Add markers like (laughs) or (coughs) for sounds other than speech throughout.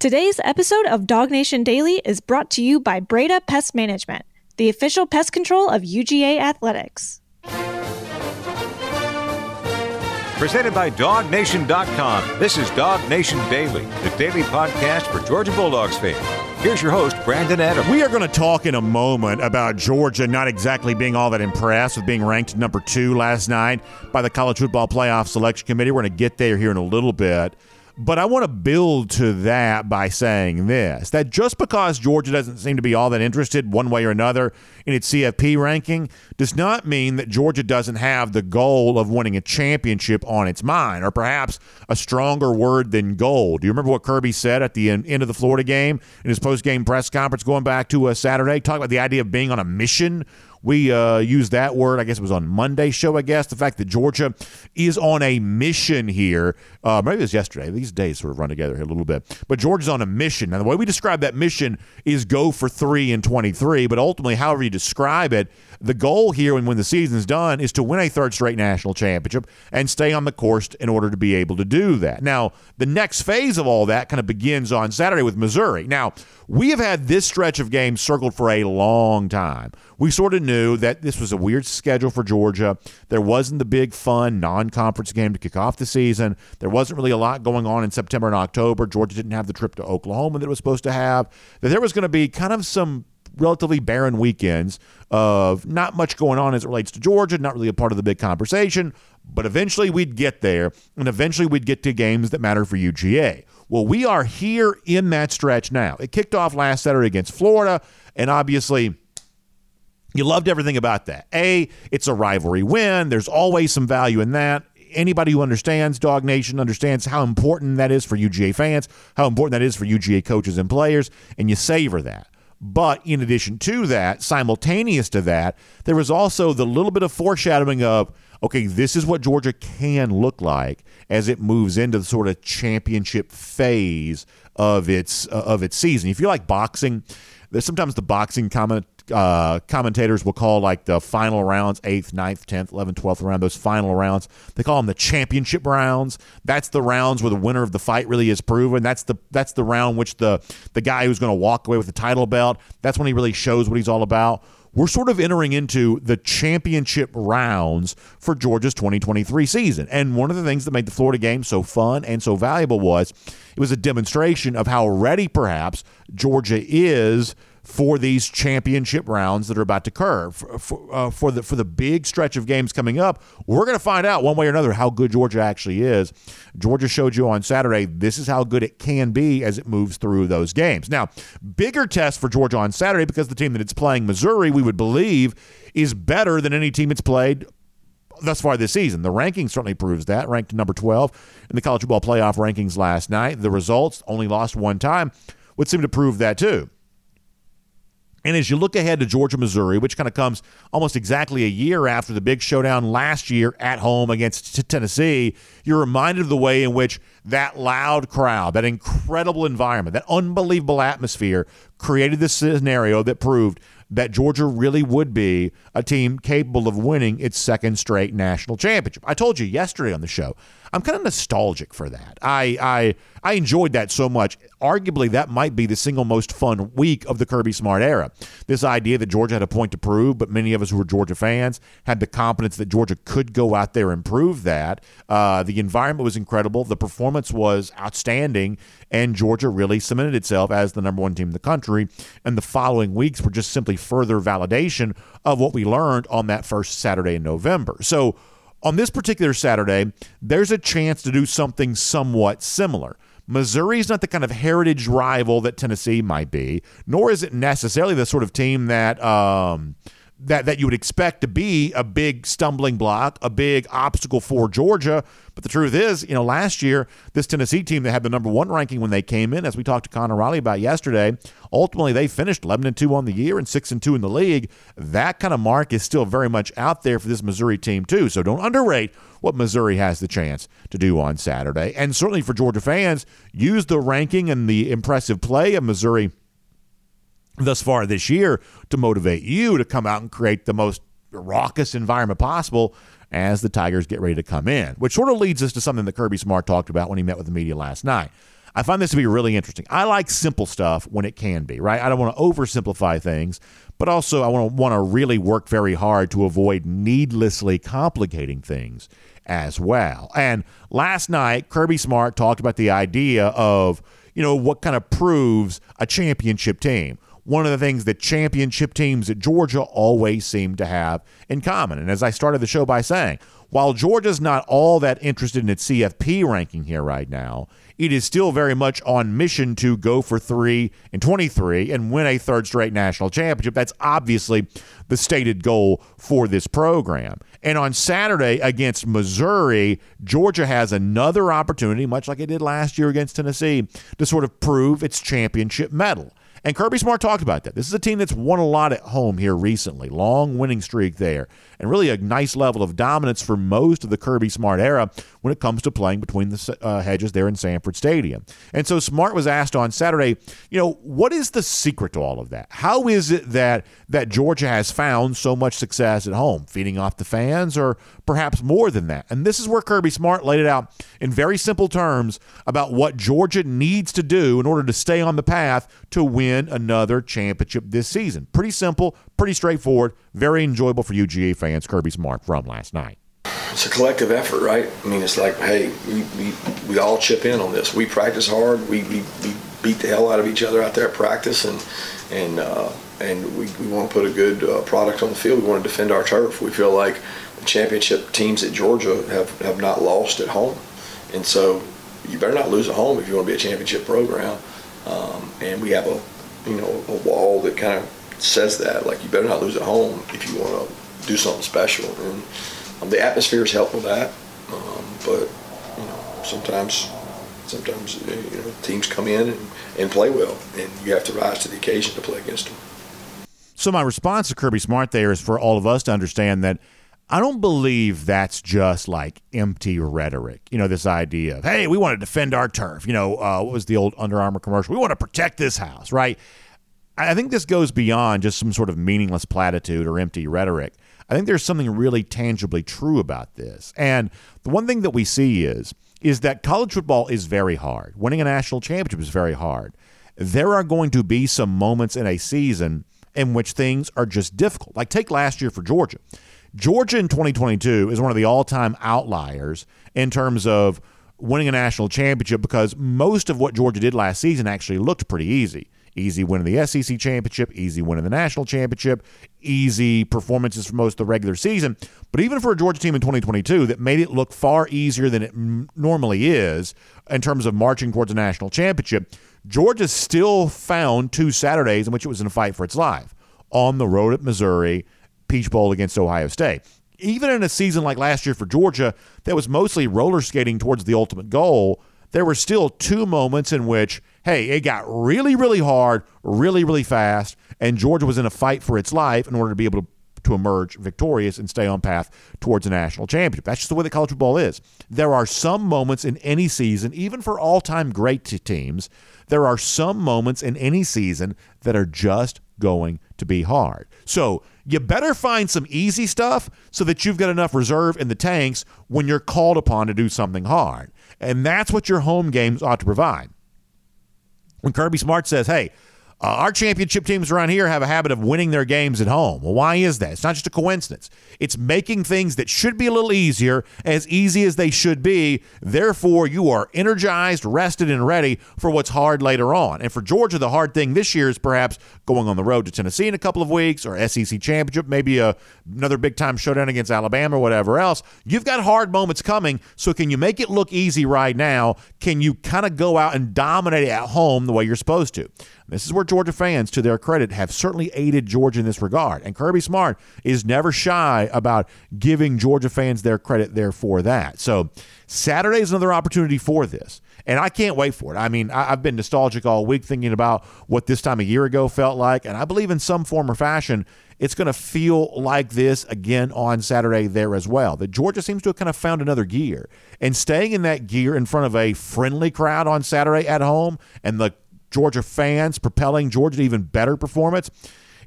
Today's episode of DawgNation Daily is brought to you by Breda Pest Management, the official pest control of UGA Athletics. Presented by DawgNation.com. This is DawgNation Daily, the daily podcast for Georgia Bulldogs fans. Here's your host, Brandon Adams. We are going to talk in a moment about Georgia not exactly being all that impressed with being ranked number two last night by the College Football Playoff Selection Committee. We're going to get there here in a little bit. But I want to build to that by saying this that just because Georgia doesn't seem to be all that interested one way or another in its CFP ranking does not mean that Georgia doesn't have the goal of winning a championship on its mind, or perhaps a stronger word than goal. Do you remember what Kirby said at the end of the Florida game in his post game press conference going back to a Saturday? Talk about the idea of being on a mission we uh, used that word, I guess it was on Monday's show, I guess. The fact that Georgia is on a mission here. Uh, maybe it was yesterday. These days sort of run together here a little bit. But Georgia's on a mission. Now, the way we describe that mission is go for three in 23. But ultimately, however you describe it, the goal here and when the season's done is to win a third straight national championship and stay on the course in order to be able to do that. Now, the next phase of all that kind of begins on Saturday with Missouri. Now, we have had this stretch of games circled for a long time. We sort of knew that this was a weird schedule for Georgia. There wasn't the big fun non conference game to kick off the season. There wasn't really a lot going on in September and October. Georgia didn't have the trip to Oklahoma that it was supposed to have. That there was going to be kind of some relatively barren weekends of not much going on as it relates to Georgia, not really a part of the big conversation, but eventually we'd get there, and eventually we'd get to games that matter for UGA. Well, we are here in that stretch now. It kicked off last Saturday against Florida, and obviously, you loved everything about that. A, it's a rivalry win. There's always some value in that anybody who understands DawgNation understands how important that is for UGA fans, how important that is for UGA coaches and players, and you savor that. But in addition to that, simultaneous to that, there was also the little bit of foreshadowing of, okay, this is what Georgia can look like as it moves into the sort of championship phase of its uh, of its season. If you like boxing, sometimes the boxing comment uh, commentators will call like the final rounds, eighth, ninth, tenth, eleventh, twelfth round, those final rounds. They call them the championship rounds. That's the rounds where the winner of the fight really is proven. That's the that's the round which the the guy who's going to walk away with the title belt. That's when he really shows what he's all about. We're sort of entering into the championship rounds for Georgia's 2023 season. And one of the things that made the Florida game so fun and so valuable was it was a demonstration of how ready perhaps Georgia is for these championship rounds that are about to occur for, for, uh, for, the for the big stretch of games coming up. We're going to find out one way or another how good Georgia actually is. Georgia showed you on Saturday this is how good it can be as it moves through those games. Now, bigger test for Georgia on Saturday because the team that it's playing, Missouri, we would believe is better than any team it's played thus far this season. The ranking certainly proves that. Ranked number 12 in the college football playoff rankings last night. The results only lost one time would seem to prove that too. And as you look ahead to Georgia, Missouri, which kind of comes almost exactly a year after the big showdown last year at home against t- Tennessee, you're reminded of the way in which that loud crowd, that incredible environment, that unbelievable atmosphere created this scenario that proved that Georgia really would be a team capable of winning its second straight national championship. I told you yesterday on the show, I'm kind of nostalgic for that. I I I enjoyed that so much. Arguably, that might be the single most fun week of the Kirby Smart era. This idea that Georgia had a point to prove, but many of us who were Georgia fans had the confidence that Georgia could go out there and prove that. Uh, the environment was incredible. The performance was outstanding, and Georgia really cemented itself as the number one team in the country. And the following weeks were just simply further validation of what we learned on that first Saturday in November. So on this particular Saturday, there's a chance to do something somewhat similar. Missouri is not the kind of heritage rival that Tennessee might be, nor is it necessarily the sort of team that um, that that you would expect to be a big stumbling block, a big obstacle for Georgia. But the truth is, you know, last year this Tennessee team that had the number one ranking when they came in, as we talked to Connor Riley about yesterday, ultimately they finished 11 and two on the year and six and two in the league. That kind of mark is still very much out there for this Missouri team too. So don't underrate what Missouri has the chance to do on Saturday. And certainly for Georgia fans, use the ranking and the impressive play of Missouri thus far this year to motivate you to come out and create the most raucous environment possible as the Tigers get ready to come in, which sort of leads us to something that Kirby Smart talked about when he met with the media last night. I find this to be really interesting. I like simple stuff when it can be, right? I don't want to oversimplify things, but also I want to want to really work very hard to avoid needlessly complicating things as well. And last night, Kirby Smart talked about the idea of, you know, what kind of proves a championship team one of the things that championship teams at Georgia always seem to have in common. And as I started the show by saying, while Georgia's not all that interested in its CFP ranking here right now, it is still very much on mission to go for three and 23 and win a third straight national championship. That's obviously the stated goal for this program. And on Saturday against Missouri, Georgia has another opportunity, much like it did last year against Tennessee, to sort of prove its championship mettle. And Kirby Smart talked about that. This is a team that's won a lot at home here recently. Long winning streak there. And really a nice level of dominance for most of the Kirby Smart era when it comes to playing between the uh, hedges there in Sanford Stadium. And so Smart was asked on Saturday, you know, what is the secret to all of that? How is it that that Georgia has found so much success at home? Feeding off the fans or perhaps more than that? And this is where Kirby Smart laid it out in very simple terms about what Georgia needs to do in order to stay on the path to win another championship this season. Pretty simple, pretty straightforward, very enjoyable for UGA fans. Kirby Smart from last night. It's a collective effort, right? I mean, it's like, hey, we, we, we all chip in on this. We practice hard. We, we, we beat the hell out of each other out there at practice, and and uh, and we, we want to put a good uh, product on the field. We want to defend our turf. We feel like the championship teams at Georgia have, have not lost at home, and so you better not lose at home if you want to be a championship program. Um, and we have a you know, a wall that kind of says that. Like, you better not lose at home if you want to do something special. And um, the atmospheres help with that. Um, but, you know, sometimes, sometimes, you know, teams come in and, and play well, and you have to rise to the occasion to play against them. So my response to Kirby Smart there is for all of us to understand that I don't believe that's just like empty rhetoric. You know, this idea of, hey, we want to defend our turf. You know, uh, what was the old Under Armour commercial? We want to protect this house, right? I think this goes beyond just some sort of meaningless platitude or empty rhetoric. I think there's something really tangibly true about this. And the one thing that we see is is that college football is very hard. Winning a national championship is very hard. There are going to be some moments in a season in which things are just difficult. Like take last year for Georgia. Georgia in 2022 is one of the all time outliers in terms of winning a national championship because most of what Georgia did last season actually looked pretty easy. Easy winning the SEC championship, easy winning the national championship, easy performances for most of the regular season. But even for a Georgia team in 2022 that made it look far easier than it m- normally is in terms of marching towards a national championship, Georgia still found two Saturdays in which it was in a fight for its life on the road at Missouri Peach Bowl against Ohio State. Even in a season like last year for Georgia, that was mostly roller skating towards the ultimate goal, there were still two moments in which, hey, it got really, really hard, really, really fast, and Georgia was in a fight for its life in order to be able to to emerge victorious and stay on path towards a national championship. That's just the way that college football is. There are some moments in any season, even for all-time great teams, there are some moments in any season that are just going to be hard. So you better find some easy stuff so that you've got enough reserve in the tanks when you're called upon to do something hard. And that's what your home games ought to provide. When Kirby Smart says, hey, uh, our championship teams around here have a habit of winning their games at home. Well, why is that? It's not just a coincidence. It's making things that should be a little easier as easy as they should be. Therefore, you are energized, rested, and ready for what's hard later on. And for Georgia, the hard thing this year is perhaps going on the road to Tennessee in a couple of weeks or SEC championship, maybe a, another big time showdown against Alabama or whatever else. You've got hard moments coming. So, can you make it look easy right now? Can you kind of go out and dominate at home the way you're supposed to? This is where Georgia fans, to their credit, have certainly aided Georgia in this regard. And Kirby Smart is never shy about giving Georgia fans their credit there for that. So Saturday is another opportunity for this. And I can't wait for it. I mean, I've been nostalgic all week thinking about what this time a year ago felt like. And I believe in some form or fashion, it's going to feel like this again on Saturday there as well. That Georgia seems to have kind of found another gear. And staying in that gear in front of a friendly crowd on Saturday at home and the Georgia fans, propelling Georgia to even better performance.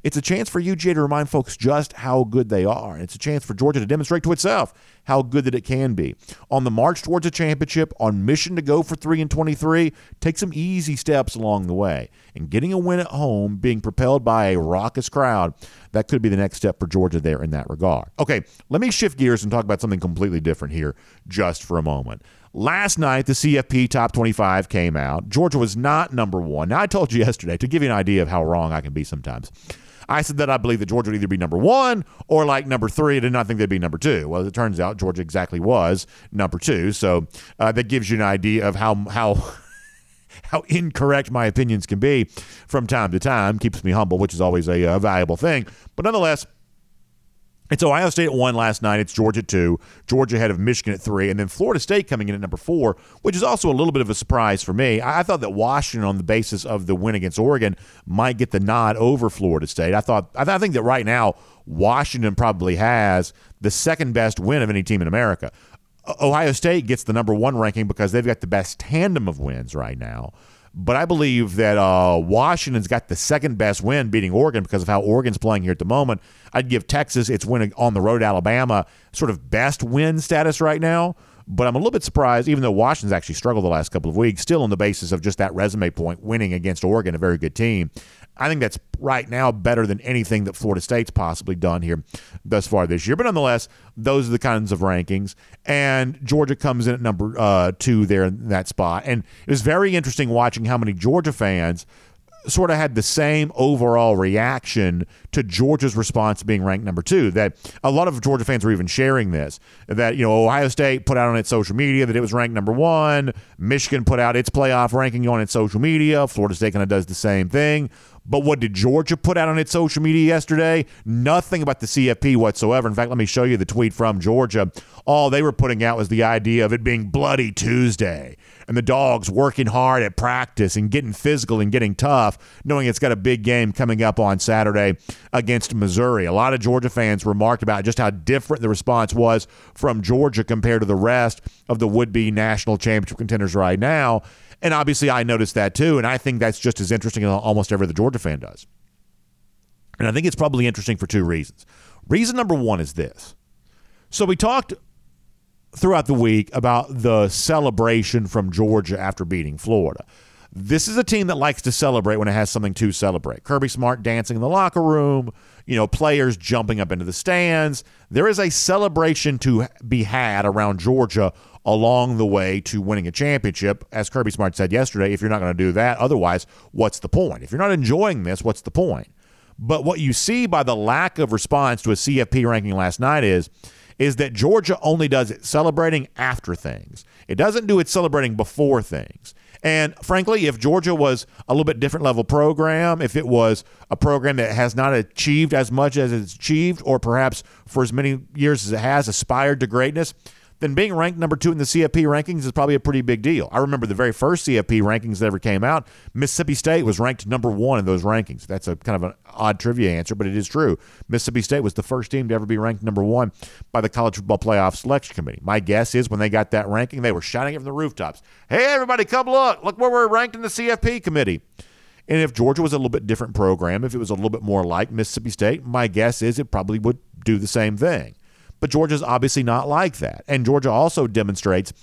It's a chance for UGA to remind folks just how good they are. It's a chance for Georgia to demonstrate to itself how good that it can be. On the march towards a championship, on mission to go for 3 and 23, take some easy steps along the way. And getting a win at home, being propelled by a raucous crowd, that could be the next step for Georgia there in that regard. Okay, let me shift gears and talk about something completely different here just for a moment. Last night, the CFP top 25 came out. Georgia was not number one. Now, I told you (laughs) yesterday, to give you an idea of how wrong I can be sometimes, I said that I believe that Georgia would either be number one or like number three. I did not think they'd be number two. Well, it turns out Georgia exactly was number two. So uh, that gives you an idea of how how. (laughs) how incorrect my opinions can be from time to time keeps me humble, which is always a, a valuable thing. But nonetheless, it's Ohio State at one last night. It's Georgia at two. Georgia ahead of Michigan at three. And then Florida State coming in at number four, which is also a little bit of a surprise for me. I, thought that Washington, on the basis of the win against Oregon, might get the nod over Florida State. I thought I, th- I think that right now Washington probably has the second best win of any team in America. Ohio State gets the number one ranking because they've got the best tandem of wins right now. But I believe that uh, Washington's got the second best win beating Oregon because of how Oregon's playing here at the moment. I'd give Texas its win on the road Alabama sort of best win status right now. But I'm a little bit surprised, even though Washington's actually struggled the last couple of weeks, still on the basis of just that resume point, winning against Oregon, a very good team. I think that's right now better than anything that Florida State's possibly done here thus far this year. But nonetheless, those are the kinds of rankings. And Georgia comes in at number uh, two there in that spot. And it was very interesting watching how many Georgia fans sort of had the same overall reaction to Georgia's response being ranked number two. That a lot of Georgia fans were even sharing this. That you know Ohio State put out on its social media that it was ranked number one. Michigan put out its playoff ranking on its social media. Florida State kind of does the same thing. But what did Georgia put out on its social media yesterday? Nothing about the CFP whatsoever. In fact, let me show you the tweet from Georgia. All they were putting out was the idea of it being Bloody Tuesday and the dogs working hard at practice and getting physical and getting tough, knowing it's got a big game coming up on Saturday against Missouri. A lot of Georgia fans remarked about just how different the response was from Georgia compared to the rest of the would be national championship contenders right now. And obviously, I noticed that too. And I think that's just as interesting as almost every other Georgia fan does. And I think it's probably interesting for two reasons. Reason number one is this. So we talked throughout the week about the celebration from Georgia after beating Florida. This is a team that likes to celebrate when it has something to celebrate. Kirby Smart dancing in the locker room, you know, players jumping up into the stands. There is a celebration to be had around Georgia along the way to winning a championship. As Kirby Smart said yesterday, if you're not going to do that, otherwise, what's the point? If you're not enjoying this, what's the point? But what you see by the lack of response to a CFP ranking last night is is that Georgia only does it celebrating after things. It doesn't do it celebrating before things. And frankly, if Georgia was a little bit different level program, if it was a program that has not achieved as much as it's achieved, or perhaps for as many years as it has aspired to greatness, then being ranked number two in the CFP rankings is probably a pretty big deal. I remember the very first CFP rankings that ever came out, Mississippi State was ranked number one in those rankings. That's a kind of an odd trivia answer, but it is true. Mississippi State was the first team to ever be ranked number one by the College Football Playoff Selection Committee. My guess is when they got that ranking, they were shouting it from the rooftops. Hey, everybody, come look. Look where we're ranked in the CFP committee. And if Georgia was a little bit different program, if it was a little bit more like Mississippi State, my guess is it probably would do the same thing. But Georgia's obviously not like that. And Georgia also demonstrates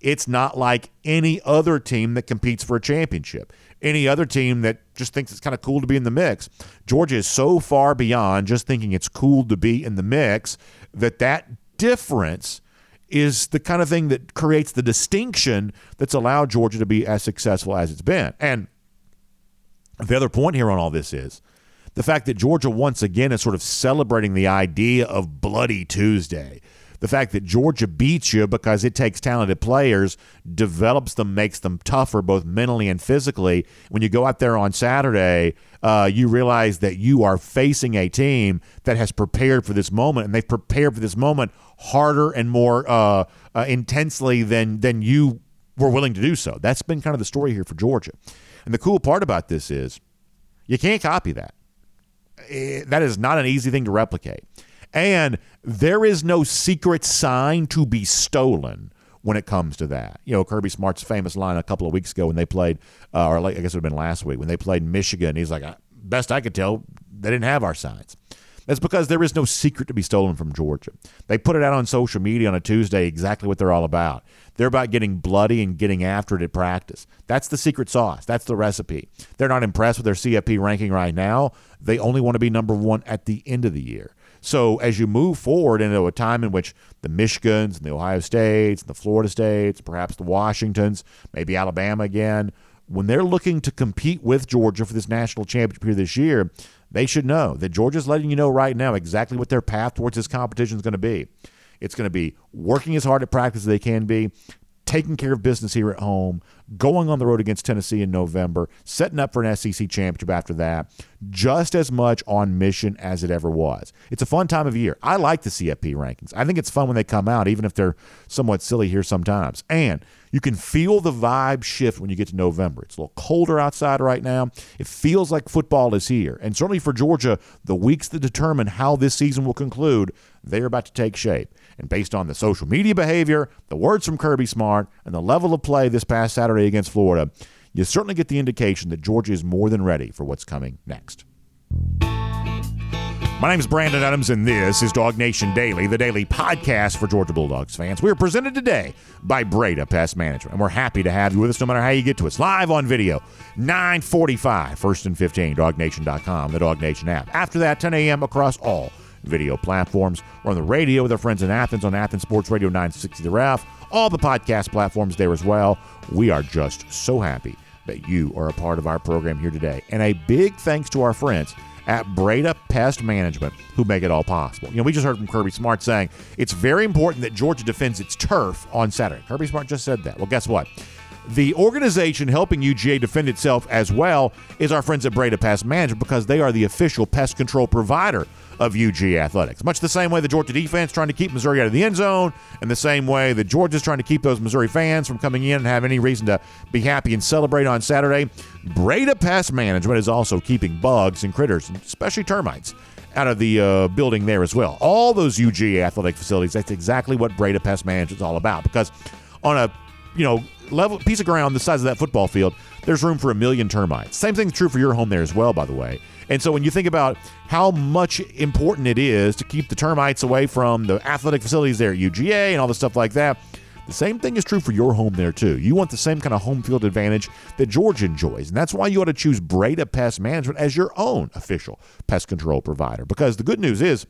it's not like any other team that competes for a championship. Any other team that just thinks it's kind of cool to be in the mix. Georgia is so far beyond just thinking it's cool to be in the mix that that difference is the kind of thing that creates the distinction that's allowed Georgia to be as successful as it's been. And the other point here on all this is the fact that Georgia once again is sort of celebrating the idea of Bloody Tuesday. The fact that Georgia beats you because it takes talented players, develops them, makes them tougher both mentally and physically. When you go out there on Saturday, uh, you realize that you are facing a team that has prepared for this moment, and they've prepared for this moment harder and more uh, uh, intensely than than you were willing to do so. That's been kind of the story here for Georgia. And the cool part about this is you can't copy that. Eh, that is not an easy thing to replicate. And there is no secret sign to be stolen when it comes to that. You know, Kirby Smart's famous line a couple of weeks ago when they played, uh, or like, I guess it would have been last week when they played Michigan. He's like, best I could tell, they didn't have our signs. That's because there is no secret to be stolen from Georgia. They put it out on social media on a Tuesday exactly what they're all about. They're about getting bloody and getting after it at practice. That's the secret sauce. That's the recipe. They're not impressed with their CFP ranking right now. They only want to be number one at the end of the year. So as you move forward into a time in which the Michigans and the Ohio States and the Florida States, perhaps the Washingtons, maybe Alabama again, when they're looking to compete with Georgia for this national championship here this year, they should know that Georgia's letting you know right now exactly what their path towards this competition is going to be. It's going to be working as hard at practice as they can be, taking care of business here at home, going on the road against Tennessee in November, setting up for an SEC championship after that, just as much on mission as it ever was. It's a fun time of year. I like the CFP rankings. I think it's fun when they come out, even if they're somewhat silly here sometimes. And you can feel the vibe shift when you get to November. It's a little colder outside right now. It feels like football is here. And certainly for Georgia, the weeks that determine how this season will conclude, they're about to take shape. And based on the social media behavior, the words from Kirby Smart, and the level of play this past Saturday against Florida, you certainly get the indication that Georgia is more than ready for what's coming next. My name is Brandon Adams, and this is DawgNation Daily, the daily podcast for Georgia Bulldogs fans. We are presented today by Breda Pest Management, and we're happy to have you with us no matter how you get to us. Live on video, 945, first and 15, dawgnation.com, the DawgNation app. After that, 10 a.m. across all video platforms. We're on the radio with our friends in Athens on Athens Sports Radio 960 The Ref, all the podcast platforms there as well. We are just so happy that you are a part of our program here today. And a big thanks to our friends at Breda Pest Management who make it all possible. You know, we just heard from Kirby Smart saying it's very important that Georgia defends its turf on Saturday. Kirby Smart just said that. Well, guess what? The organization helping UGA defend itself as well is our friends at Breda Pest Management because they are the official pest control provider of UGA athletics. Much the same way the Georgia defense trying to keep Missouri out of the end zone, and the same way that Georgia's trying to keep those Missouri fans from coming in and have any reason to be happy and celebrate on Saturday. Breda Pest Management is also keeping bugs and critters, especially termites, out of the uh, building there as well. All those UGA athletic facilities, that's exactly what Breda Pest Management is all about. Because on a you know level piece of ground the size of that football field, there's room for a million termites. Same thing's true for your home there as well, by the way. And so when you think about how much important it is to keep the termites away from the athletic facilities there at UGA and all the stuff like that, the same thing is true for your home there too. You want the same kind of home field advantage that Georgia enjoys, and that's why you ought to choose Breda Pest Management as your own official pest control provider. Because the good news is,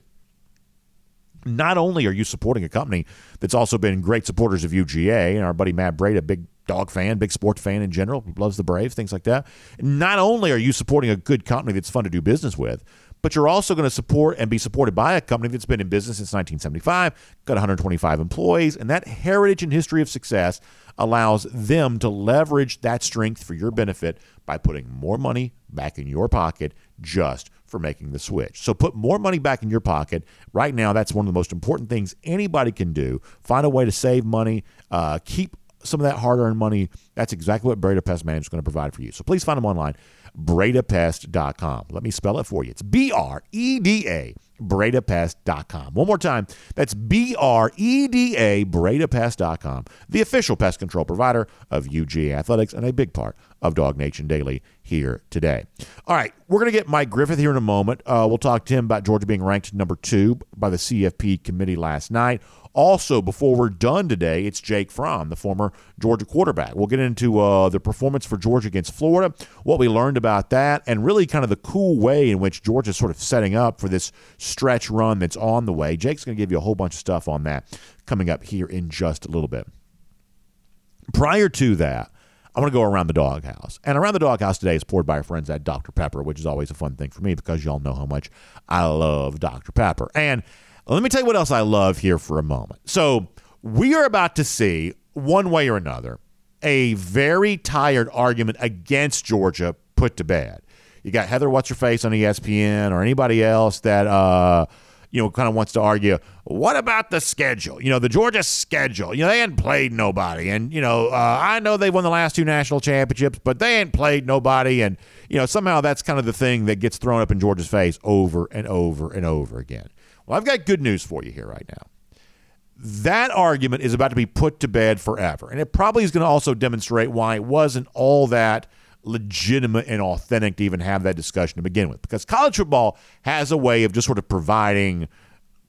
not only are you supporting a company that's also been great supporters of UGA, and our buddy Matt Breda, big dog fan, big sports fan in general, loves the Braves, things like that. Not only are you supporting a good company that's fun to do business with, but you're also going to support and be supported by a company that's been in business since 1975, got 125 employees, and that heritage and history of success allows them to leverage that strength for your benefit by putting more money back in your pocket just for making the switch. So put more money back in your pocket. Right now, that's one of the most important things anybody can do. Find a way to save money, uh, keep some of that hard earned money, that's exactly what Breda Pest Management is going to provide for you. So please find them online, bredapest.com. Let me spell it for you. It's B R E D A, bredapest.com. One more time, that's B R E D A, bredapest.com, the official pest control provider of UGA Athletics and a big part of DawgNation Daily here today. All right, we're going to get Mike Griffith here in a moment. Uh, we'll talk to him about Georgia being ranked number two by the CFP committee last night. Also, before we're done today, it's Jake Fromm, the former Georgia quarterback. We'll get into uh, the performance for Georgia against Florida, what we learned about that, and really kind of the cool way in which Georgia's sort of setting up for this stretch run that's on the way. Jake's going to give you a whole bunch of stuff on that coming up here in just a little bit. Prior to that, I want to go around the doghouse. And around the doghouse today is poured by our friends at Dr. Pepper, which is always a fun thing for me because y'all know how much I love Dr. Pepper. And let me tell you what else I love here for a moment. So, we are about to see, one way or another, a very tired argument against Georgia put to bed. You got Heather What's Her Face on ESPN or anybody else that, uh, you know, kind of wants to argue, what about the schedule? You know, the Georgia schedule. You know, they hadn't played nobody. And, you know, uh, I know they won the last two national championships, but they ain't played nobody. And, you know, somehow that's kind of the thing that gets thrown up in Georgia's face over and over and over again. Well, I've got good news for you here right now. that argument is about to be put to bed forever. And it probably is going to also demonstrate why it wasn't all that legitimate and authentic to even have that discussion to begin with. Because college football has a way of just sort of providing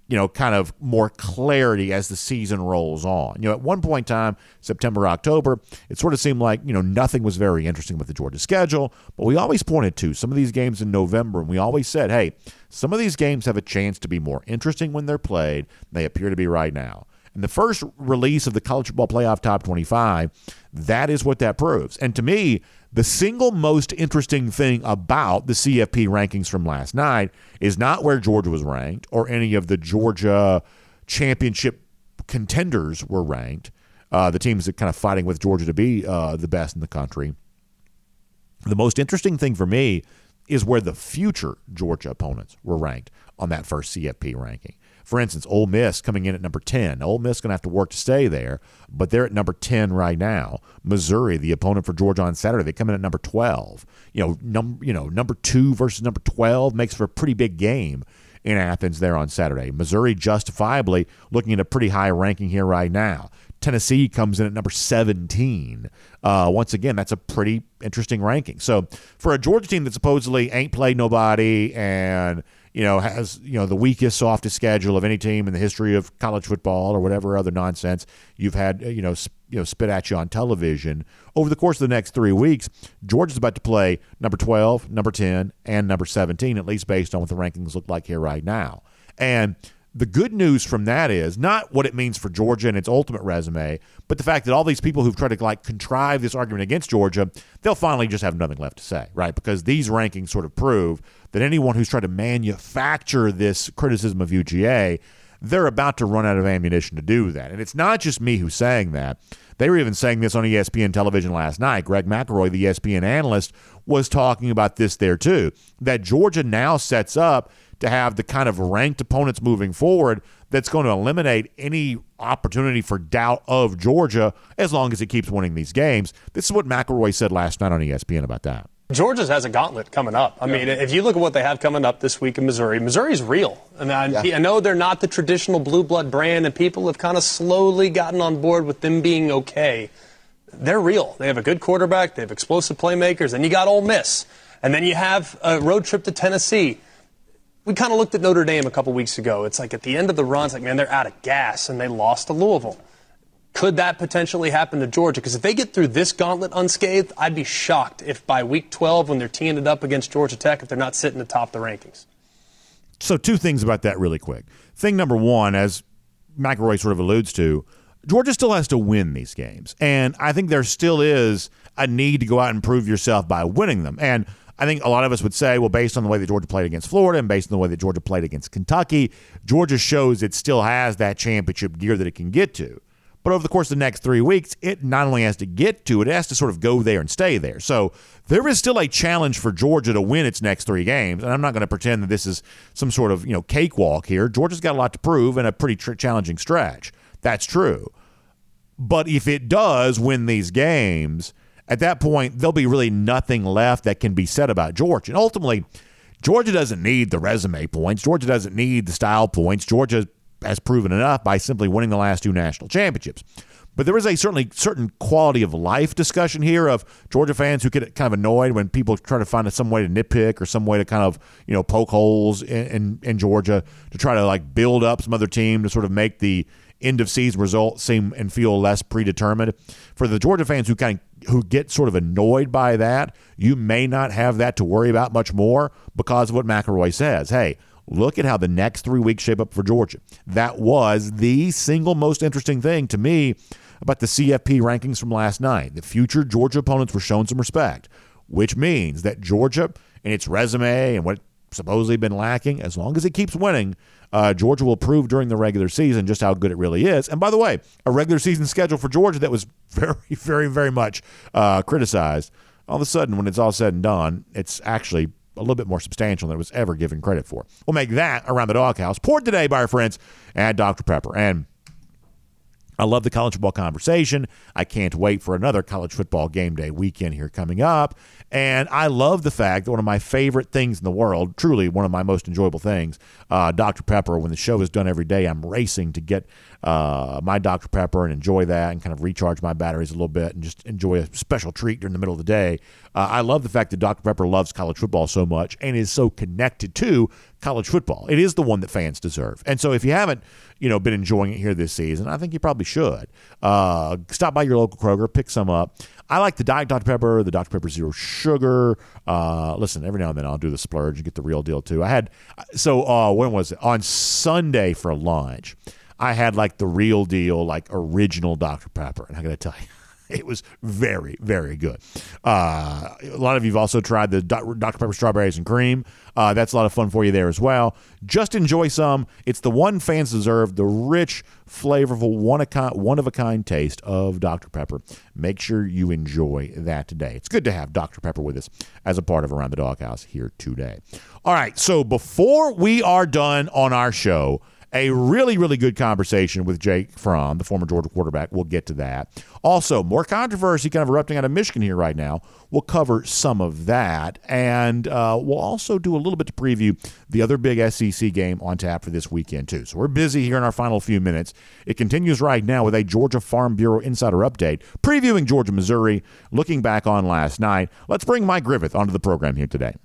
you know, kind of more clarity as the season rolls on. You know, at one point in time, September, October, it sort of seemed like, you know, nothing was very interesting with the Georgia schedule, but we always pointed to some of these games in November, and we always said, hey, some of these games have a chance to be more interesting when they're played. They appear to be right now. And the first release of the college football playoff top 25, that is what that proves. And to me, the single most interesting thing about the CFP rankings from last night is not where Georgia was ranked or any of the Georgia championship contenders were ranked, uh, the teams that kind of fighting with Georgia to be uh, the best in the country. The most interesting thing for me is where the future Georgia opponents were ranked on that first CFP ranking. For instance, Ole Miss coming in at number 10. Ole Miss going to have to work to stay there, but they're at number 10 right now. Missouri, the opponent for Georgia on Saturday, they come in at number 12. You know, num- you know, number 2 versus number 12 makes for a pretty big game in Athens there on Saturday. Missouri justifiably looking at a pretty high ranking here right now. Tennessee comes in at number 17. Uh, once again, that's a pretty interesting ranking. So for a Georgia team that supposedly ain't played nobody and – you know, has you know the weakest, softest schedule of any team in the history of college football or whatever other nonsense you've had, uh, you know, sp- you know, spit at you on television over the course of the next three weeks. Georgia's about to play number twelve, number ten, and number seventeen, at least based on what the rankings look like here right now. And the good news from that is not what it means for Georgia and its ultimate resume, but the fact that all these people who've tried to like contrive this argument against Georgia, they'll finally just have nothing left to say, right? Because these rankings sort of prove that anyone who's tried to manufacture this criticism of UGA, they're about to run out of ammunition to do that. And it's not just me who's saying that. They were even saying this on ESPN television last night. Greg McElroy, the ESPN analyst, was talking about this there too. That Georgia now sets up to have the kind of ranked opponents moving forward that's going to eliminate any opportunity for doubt of Georgia as long as it keeps winning these games. This is what McElroy said last night on ESPN about that. Georgia has a gauntlet coming up. I yeah. mean, if you look at what they have coming up this week in Missouri, Missouri's real. I mean, I, yeah. I know they're not the traditional blue blood brand, and people have kind of slowly gotten on board with them being okay. They're real. They have a good quarterback. They have explosive playmakers. And you got Ole Miss. And then you have a road trip to Tennessee we kind of looked at Notre Dame a couple weeks ago. It's like at the end of the run, it's like, man, they're out of gas and they lost to Louisville. Could that potentially happen to Georgia? Because if they get through this gauntlet unscathed, I'd be shocked if by week 12, when they're teeing it up against Georgia Tech, if they're not sitting atop the rankings. So, two things about that really quick. Thing number one, as McElroy sort of alludes to, Georgia still has to win these games. And I think there still is a need to go out and prove yourself by winning them. And I think a lot of us would say, well, based on the way that Georgia played against Florida and based on the way that Georgia played against Kentucky, Georgia shows it still has that championship gear that it can get to. But over the course of the next three weeks, it not only has to get to it, it has to sort of go there and stay there. So there is still a challenge for Georgia to win its next three games. And I'm not going to pretend that this is some sort of you know cakewalk here. Georgia's got a lot to prove and a pretty tr- challenging stretch. That's true. But if it does win these games, at that point, there'll be really nothing left that can be said about Georgia. And ultimately, Georgia doesn't need the resume points. Georgia doesn't need the style points. Georgia has proven enough by simply winning the last two national championships. But there is a certainly certain quality of life discussion here of Georgia fans who get kind of annoyed when people try to find some way to nitpick or some way to kind of you know poke holes in, in, in Georgia to try to like build up some other team to sort of make the end of season result seem and feel less predetermined. For the Georgia fans who kind of who get sort of annoyed by that, you may not have that to worry about much more because of what McElroy says. Hey, look at how the next three weeks shape up for Georgia. That was the single most interesting thing to me about the CFP rankings from last night. The future Georgia opponents were shown some respect, which means that Georgia and its resume and what supposedly been lacking, as long as it keeps winning, uh, Georgia will prove during the regular season just how good it really is. And by the way, a regular season schedule for Georgia that was (laughs) very, very, very much uh, criticized. All of a sudden, when it's all said and done, it's actually a little bit more substantial than it was ever given credit for. We'll make that around the doghouse. Poured today by our friends at Dr. Pepper. And I love the college football conversation. I can't wait for another college football game day weekend here coming up. And I love the fact that one of my favorite things in the world, truly one of my most enjoyable things, uh, Dr. Pepper, when the show is done every day, I'm racing to get uh, my Dr. Pepper and enjoy that and kind of recharge my batteries a little bit and just enjoy a special treat during the middle of the day. Uh, I love the fact that Dr. Pepper loves college football so much and is so connected to college football. It is the one that fans deserve. And so if you haven't, you know, been enjoying it here this season, I think you probably should. Uh, stop by your local Kroger, pick some up. I like the Diet Dr. Pepper, the Dr. Pepper Zero Sugar. Uh, listen, every now and then I'll do the splurge and get the real deal too. I had, so uh, when was it? On Sunday for lunch, I had like the real deal, like original Dr. Pepper. And I got to tell you, (laughs) it was very, very good. Uh, a lot of you've also tried the Dr. Pepper strawberries and cream. Uh, that's a lot of fun for you there as well. Just enjoy some. It's the one fans deserve the rich, flavorful, one of, kind, one of a kind taste of Dr. Pepper. Make sure you enjoy that today. It's good to have Dr. Pepper with us as a part of Around the Doghouse here today. All right, so before we are done on our show, a really, really good conversation with Jake Fromm, the former Georgia quarterback. We'll get to that. Also, more controversy kind of erupting out of Michigan here right now. We'll cover some of that. And uh, we'll also do a little bit to preview the other big SEC game on tap for this weekend, too. So we're busy here in our final few minutes. It continues right now with a Georgia Farm Bureau insider update, previewing Georgia, Missouri, looking back on last night. Let's bring Mike Griffith onto the program here today.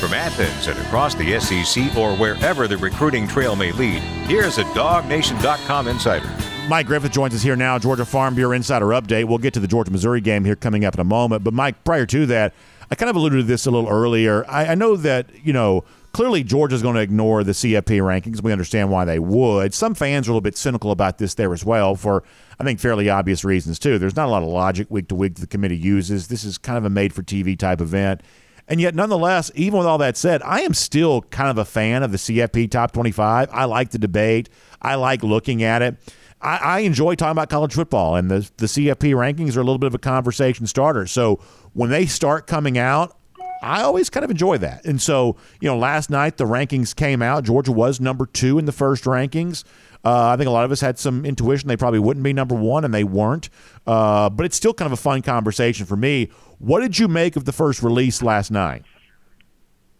From Athens and across the SEC or wherever the recruiting trail may lead, here's a DawgNation.com insider. Mike Griffith joins us here now, Georgia Farm Bureau Insider Update. We'll get to the Georgia Missouri game here coming up in a moment. But, Mike, prior to that, I kind of alluded to this a little earlier. I, I know that, you know, clearly Georgia's going to ignore the CFP rankings. We understand why they would. Some fans are a little bit cynical about this there as well for, I think, fairly obvious reasons, too. There's not a lot of logic week to week the committee uses. This is kind of a made for TV type event. And yet, nonetheless, even with all that said, I am still kind of a fan of the CFP top 25. I like the debate, I like looking at it. I, I enjoy talking about college football, and the, the CFP rankings are a little bit of a conversation starter. So when they start coming out, I always kind of enjoy that. And so, you know, last night the rankings came out. Georgia was number two in the first rankings. Uh, I think a lot of us had some intuition they probably wouldn't be number one, and they weren't. Uh, but it's still kind of a fun conversation for me. What did you make of the first release last night?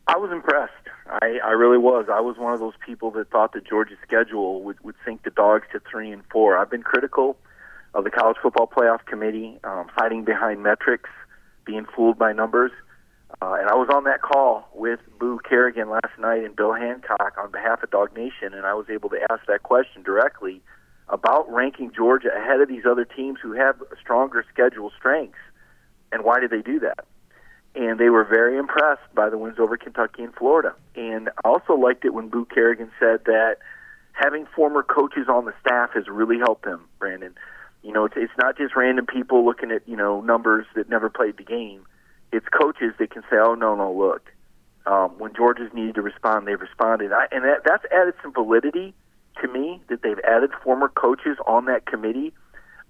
I was impressed. I, I really was. I was one of those people that thought that Georgia's schedule would, would sink the dogs to three and four. I've been critical of the College Football Playoff Committee, um, hiding behind metrics, being fooled by numbers. Uh, and I was on that call with Boo Corrigan last night and Bill Hancock on behalf of DawgNation, and I was able to ask that question directly about ranking Georgia ahead of these other teams who have stronger schedule strengths, and why did they do that? And they were very impressed by the wins over Kentucky and Florida. And I also liked it when Boo Corrigan said that having former coaches on the staff has really helped them, Brandon. You know, it's, it's not just random people looking at, you know, numbers that never played the game it's coaches that can say, "Oh no, no, look." Um, when Georgia's needed to respond, they've responded, I, and that, that's added some validity to me that they've added former coaches on that committee.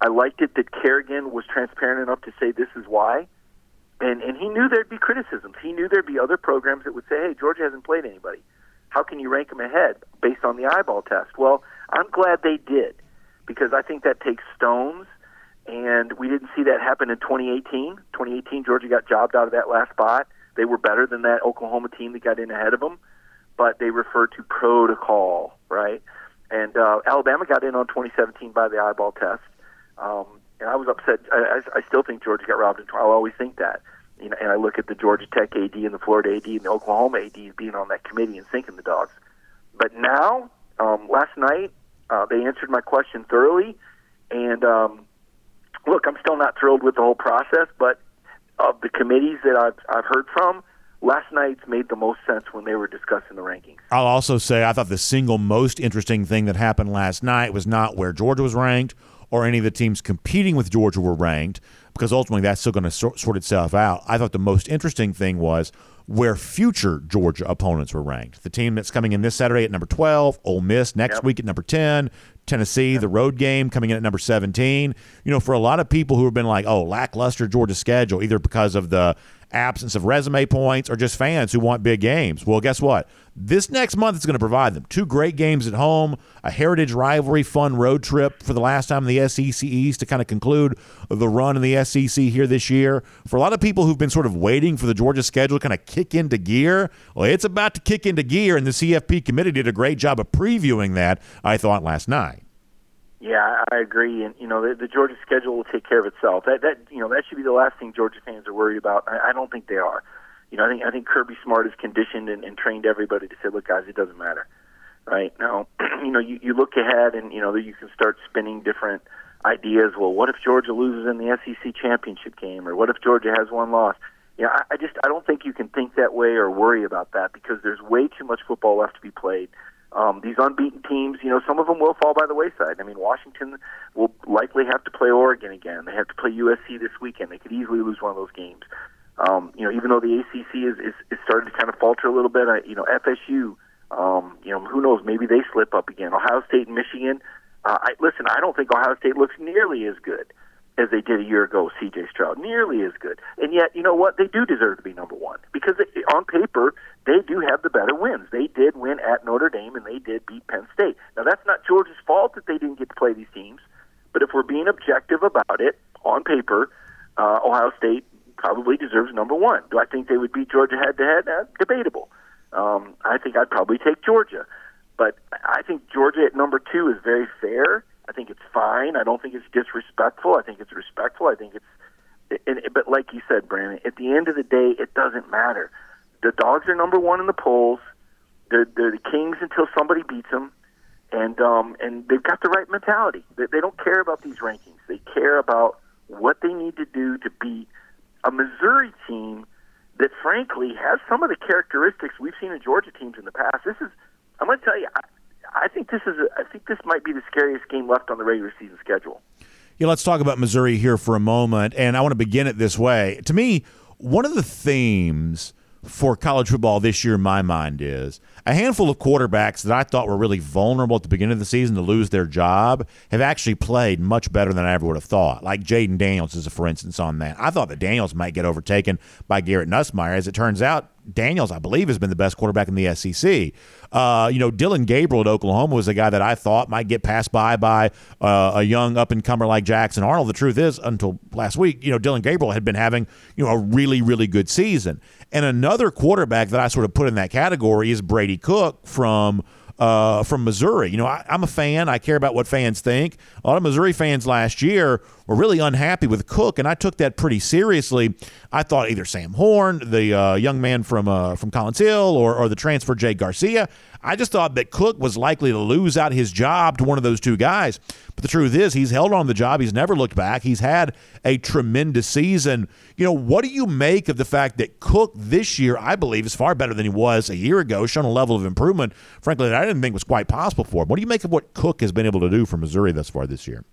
I liked it that Corrigan was transparent enough to say this is why, and and he knew there'd be criticisms. He knew there'd be other programs that would say, "Hey, Georgia hasn't played anybody. How can you rank them ahead based on the eyeball test?" Well, I'm glad they did because I think that takes stones and we didn't see that happen in 2018. 2018, Georgia got jobbed out of that last spot. They were better than that Oklahoma team that got in ahead of them, but they referred to protocol, right? And uh, Alabama got in on 2017 by the eyeball test, um, and I was upset. I, I still think Georgia got robbed. I'll always think that. You know, and I look at the Georgia Tech AD and the Florida AD and the Oklahoma AD being on that committee and sinking the dogs. But now, um, last night, uh, they answered my question thoroughly, and um, look, I'm still not thrilled with the whole process, but of the committees that I've, I've heard from, last night's made the most sense when they were discussing the rankings. I'll also say I thought the single most interesting thing that happened last night was not where Georgia was ranked or any of the teams competing with Georgia were ranked, because ultimately that's still going to sort, sort itself out. I thought the most interesting thing was where future Georgia opponents were ranked. The team that's coming in this Saturday at number 12, Ole Miss next yep. week at number 10, Tennessee, the road game coming in at number 17. You know, for a lot of people who have been like, oh, lackluster Georgia schedule, either because of the absence of resume points, or just fans who want big games. Well, guess what? This next month is going to provide them two great games at home, a heritage rivalry, fun road trip for the last time in the SEC East to kind of conclude the run in the SEC here this year. For a lot of people who've been sort of waiting for the Georgia schedule to kind of kick into gear, well, it's about to kick into gear, and the CFP committee did a great job of previewing that, I thought, last night. Yeah, I agree, and you know the, the Georgia schedule will take care of itself. That that you know that should be the last thing Georgia fans are worried about. I, I don't think they are. You know, I think I think Kirby Smart has conditioned and, and trained everybody to say, look, guys, it doesn't matter, right? Now, (clears throat) you know, you, you look ahead, and you know you can start spinning different ideas. Well, what if Georgia loses in the SEC championship game, or what if Georgia has one loss? Yeah, I, I just I don't think you can think that way or worry about that because there's way too much football left to be played. Um, these unbeaten teams, you know, some of them will fall by the wayside. I mean, Washington will likely have to play Oregon again. They have to play USC this weekend. They could easily lose one of those games. Um, you know, even though the ACC is, is, is starting to kind of falter a little bit, I, you know, FSU, um, you know, who knows? Maybe they slip up again. Ohio State and Michigan. Uh, I, listen, I don't think Ohio State looks nearly as good as they did a year ago. C.J. Stroud, nearly as good, and yet, you know what? They do deserve to be number one because they, on paper they do have the better wins. They did win at Notre Dame and they did beat Penn State. Now that's not Georgia's fault that they didn't get to play these teams, but if we're being objective about it, on paper, uh, Ohio State probably deserves number one. Do I think they would beat Georgia head to head? Debatable. Um, I think I'd probably take Georgia, but I think Georgia at number two is very fair. I think it's fine. I don't think it's disrespectful. I think it's respectful. I think it's, and, but like you said, Brandon, at the end of the day, it doesn't matter the dogs are number one in the polls. They're, they're the kings until somebody beats them, and um, and they've got the right mentality. They, they don't care about these rankings. They care about what they need to do to beat a Missouri team that, frankly, has some of the characteristics we've seen in Georgia teams in the past. This is, I'm going to tell you, I, I think this is, I think this might be the scariest game left on the regular season schedule. Yeah, let's talk about Missouri here for a moment, and I want to begin it this way. To me, one of the themes for college football this year in my mind is a handful of quarterbacks that I thought were really vulnerable at the beginning of the season to lose their job have actually played much better than I ever would have thought. Like Jayden Daniels is a for instance on that. I thought that Daniels might get overtaken by Garrett Nussmeier. As it turns out, Daniels, I believe, has been the best quarterback in the SEC. Uh, you know, Dillon Gabriel at Oklahoma was a guy that I thought might get passed by by uh, a young up and comer like Jackson Arnold. The truth is, until last week, you know, Dillon Gabriel had been having you know a really really good season. And another quarterback that I sort of put in that category is Brady Cook from uh, from Missouri. You know, I, am a fan. I care about what fans think. A lot of Missouri fans last year were really unhappy with Cook, and I took that pretty seriously. I thought either Sam Horn, the uh, young man from uh, from Collins Hill, or, or the transfer Jake Garcia. I just thought that Cook was likely to lose out his job to one of those two guys. But the truth is, he's held on the job. He's never looked back. He's had a tremendous season. You know, what do you make of the fact that Cook this year, I believe, is far better than he was a year ago, shown a level of improvement, frankly, that I didn't think was quite possible for him. What do you make of what Cook has been able to do for Missouri thus far this year?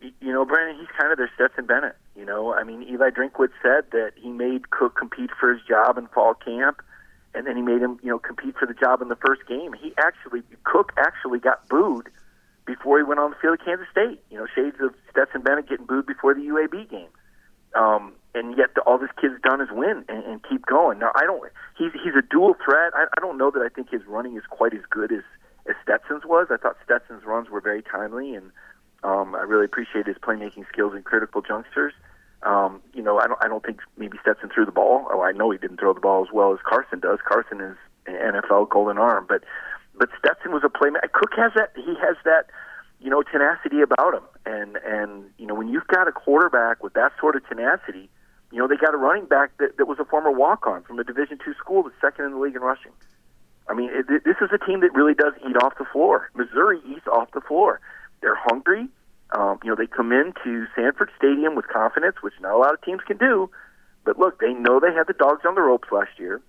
You know, Brandon, he's kind of their Stetson Bennett. You know, I mean, Eli Drinkwitz said that he made Cook compete for his job in fall camp and then he made him, you know, compete for the job in the first game. He actually, Cook actually got booed before he went on the field at Kansas State. You know, shades of Stetson Bennett getting booed before the UAB game. Um, and yet the, all this kid's done is win and, and keep going. Now I don't. He's he's a dual threat. I, I don't know that I think his running is quite as good as as Stetson's was. I thought Stetson's runs were very timely, and um, I really appreciate his playmaking skills in critical junctures. Um, you know, I don't, I don't think maybe Stetson threw the ball. Oh, I know he didn't throw the ball as well as Carson does. Carson is an NFL golden arm, but but Stetson was a playmaker. Cook has that. He has that. You know, tenacity about him, and and you know when you've got a quarterback with that sort of tenacity, you know they got a running back that, that was a former walk-on from a Division two school, the second in the league in rushing. I mean, it, this is a team that really does eat off the floor. Missouri eats off the floor. They're hungry. Um, you know, they come into Sanford Stadium with confidence, which not a lot of teams can do. But look, they know they had the dogs on the ropes last year.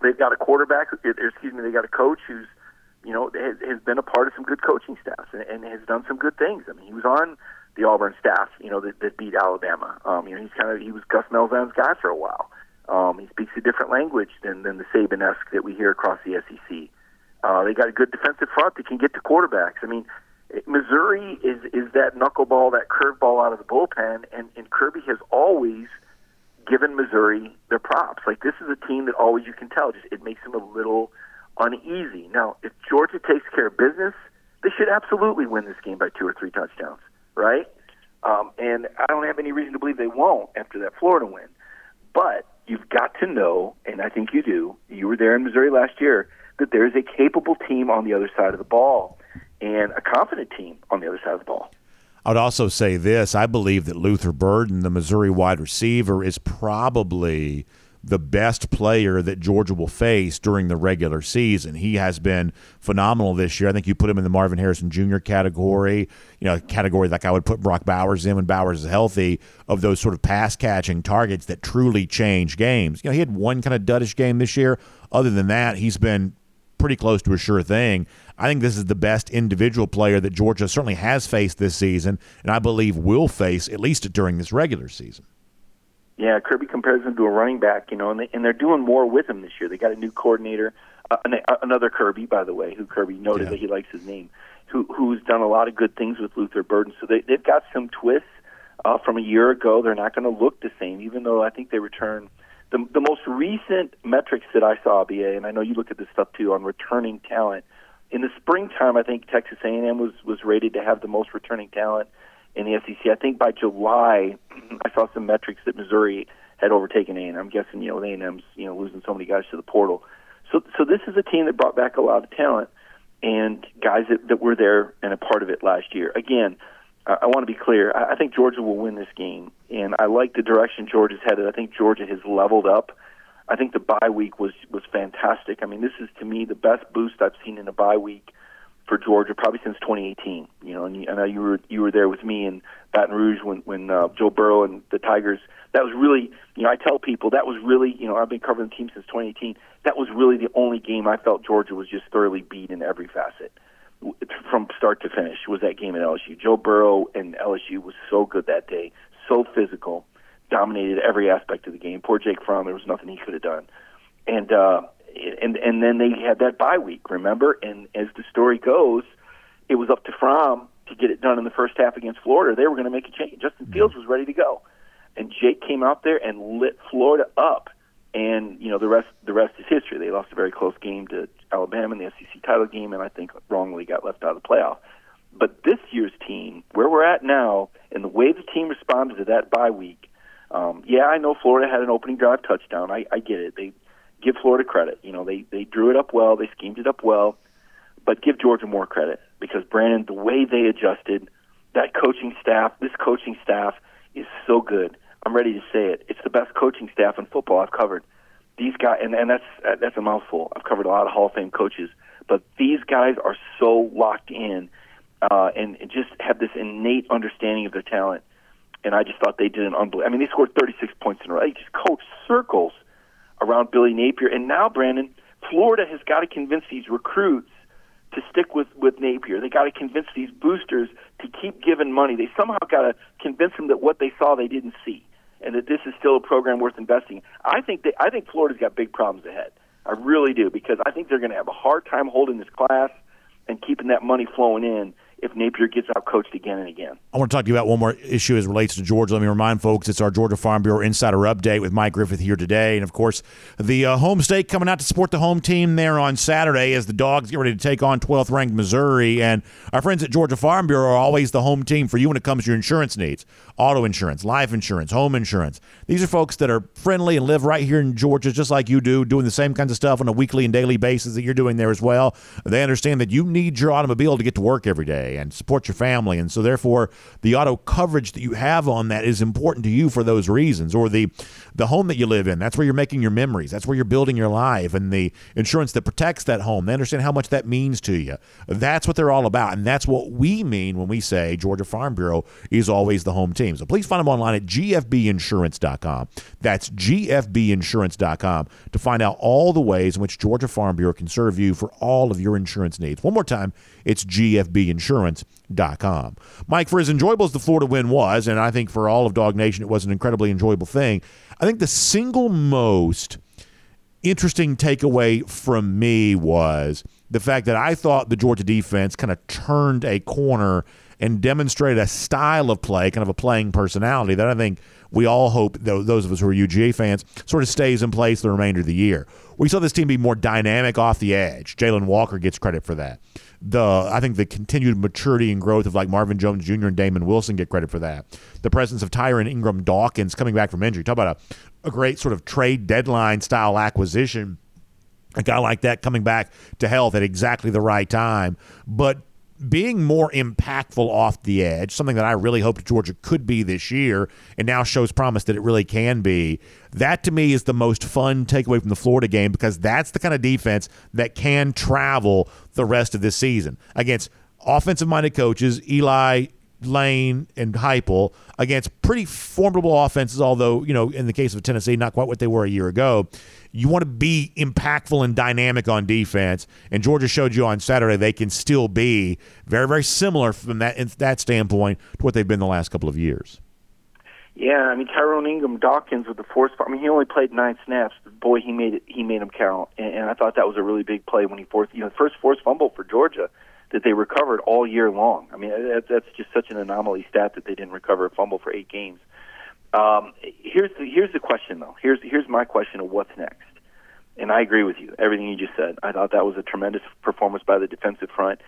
They've got a quarterback, excuse me, they got a coach who's, you know, has, has been a part of some good coaching staffs and, and has done some good things. I mean, he was on the Auburn staff, you know, that, that beat Alabama. Um, you know, he's kind of he was Gus Malzahn's guy for a while. Um, he speaks a different language than than the Saban-esque that we hear across the SEC. Uh, they got a good defensive front that can get to quarterbacks. I mean, Missouri is is that knuckleball, that curveball out of the bullpen, and, and Kirby has always given Missouri their props. Like this is a team that always you can tell just it makes them a little uneasy. Now, if Georgia takes care of business, they should absolutely win this game by two or three touchdowns, right? Um, and I don't have any reason to believe they won't after that Florida win. But you've got to know, and I think you do. You were there in Missouri last year. That there is a capable team on the other side of the ball, and a confident team on the other side of the ball. I would also say this: I believe that Luther Burden, the Missouri wide receiver, is probably the best player that Georgia will face during the regular season. He has been phenomenal this year. I think you put him in the Marvin Harrison Jr. category, you know, category like I would put Brock Bowers in when Bowers is healthy, of those sort of pass catching targets that truly change games. You know, he had one kind of duddish game this year. Other than that, he's been pretty close to a sure thing. I think this is the best individual player that Georgia certainly has faced this season, and I believe will face at least during this regular season. Yeah, Kirby compares him to a running back, you know, and, they, and they're doing more with him this year. They got a new coordinator, uh, uh another Kirby, by the way, who Kirby noted yeah. that he likes his name, who who's done a lot of good things with Luther Burden. So they, they've got some twists uh, from a year ago. They're not going to look the same, even though I think they return the the most recent metrics that I saw, BA, and I know you look at this stuff too on returning talent. In the springtime, I think Texas A&M was was rated to have the most returning talent in the SEC. I think by July, (clears throat) I saw some metrics that Missouri had overtaken A&M. I'm guessing you know A&M's you know losing so many guys to the portal. So so this is a team that brought back a lot of talent and guys that, that were there and a part of it last year. Again, I, want to be clear. I, think Georgia will win this game, and I like the direction Georgia's headed. I think Georgia has leveled up. I think the bye week was was fantastic. I mean, this is to me the best boost I've seen in a bye week for Georgia probably since 2018. You know, and you, I know you were you were there with me in Baton Rouge when when uh, Joe Burrow and the Tigers. That was really, you know, I tell people that was really, you know, I've been covering the team since 2018. That was really the only game I felt Georgia was just thoroughly beat in every facet, from start to finish. Was that game at LSU? Joe Burrow and LSU was so good that day, so physical, dominated every aspect of the game. Poor Jake Fromm, there was nothing he could have done, and. uh and and then they had that bye week, remember? And as the story goes, it was up to Fromm to get it done in the first half against Florida. They were going to make a change. Justin Fields was ready to go, and Jake came out there and lit Florida up. And you know the rest the rest is history. They lost a very close game to Alabama in the SEC title game, and I think wrongly got left out of the playoff. But this year's team, where we're at now, and the way the team responded to that bye week, um, yeah, I know Florida had an opening drive touchdown. I, I get it. They give Florida credit. You know, they they drew it up well, they schemed it up well, but give Georgia more credit because Brandon, the way they adjusted, that coaching staff, this coaching staff is so good. I'm ready to say it. It's the best coaching staff in football I've covered. These guys, and and that's that's a mouthful. I've covered a lot of Hall of Fame coaches, but these guys are so locked in, uh, and, and just have this innate understanding of their talent. And I just thought they did an unbelievable. I mean, they scored 36 points in a row. They just coached circles around Billy Napier. And now, Brandon, Florida has got to convince these recruits to stick with, with Napier. They got to convince these boosters to keep giving money. They somehow got to convince them that what they saw they didn't see, and that this is still a program worth investing. I think they, I think Florida's got big problems ahead. I really do because I think they're going to have a hard time holding this class and keeping that money flowing in if Napier gets out coached again and again. I want to talk to you about one more issue as relates to Georgia. Let me remind folks it's our Georgia Farm Bureau Insider Update with Mike Griffith here today. And of course, the uh, home state coming out to support the home team there on Saturday as the Dogs get ready to take on 12th ranked Missouri. And our friends at Georgia Farm Bureau are always the home team for you when it comes to your insurance needs auto insurance, life insurance, home insurance. These are folks that are friendly and live right here in Georgia, just like you do, doing the same kinds of stuff on a weekly and daily basis that you're doing there as well. They understand that you need your automobile to get to work every day and support your family. And so, therefore, the auto coverage that you have on that is important to you for those reasons. Or the, the home that you live in, that's where you're making your memories, that's where you're building your life, and the insurance that protects that home. They understand how much that means to you. That's what they're all about. And that's what we mean when we say Georgia Farm Bureau is always the home team. So please find them online at gfbinsurance.com. That's gfbinsurance.com to find out all the ways in which Georgia Farm Bureau can serve you for all of your insurance needs. One more time, it's gfbinsurance.com. Mike, for as enjoyable as the Florida win was, and I think for all of DawgNation it was an incredibly enjoyable thing, I think the single most interesting takeaway from me was the fact that I thought the Georgia defense kind of turned a corner and demonstrated a style of play, kind of a playing personality that I think we all hope, those of us who are UGA fans, sort of stays in place the remainder of the year. We saw this team be more dynamic off the edge. Jalon Walker gets credit for that. The I think the continued maturity and growth of like Marvin Jones Jr. and Damon Wilson get credit for that. The presence of Tyrion Ingram Dawkins coming back from injury. Talk about a, a great sort of trade deadline style acquisition a guy like that coming back to health at exactly the right time. But being more impactful off the edge, something that I really hoped Georgia could be this year, and now shows promise that it really can be. That to me is the most fun takeaway from the Florida game because that's the kind of defense that can travel the rest of this season against offensive minded coaches, Eli Lane and Heupel against pretty formidable offenses, although, you know, in the case of Tennessee, not quite what they were a year ago. You want to be impactful and dynamic on defense, and Georgia showed you on Saturday they can still be very, very similar from that that standpoint to what they've been the last couple of years. Yeah, I mean Tyrion Ingram Dawkins with the force. I mean he only played nine snaps. But boy, he made it. He made him count, and, and I thought that was a really big play when he forced. You know, first forced fumble for Georgia that they recovered all year long. I mean, that, that's just such an anomaly stat that they didn't recover a fumble for eight games. Um, here's the here's the question though. Here's here's my question of what's next. And I agree with you. Everything you just said. I thought that was a tremendous performance by the defensive front.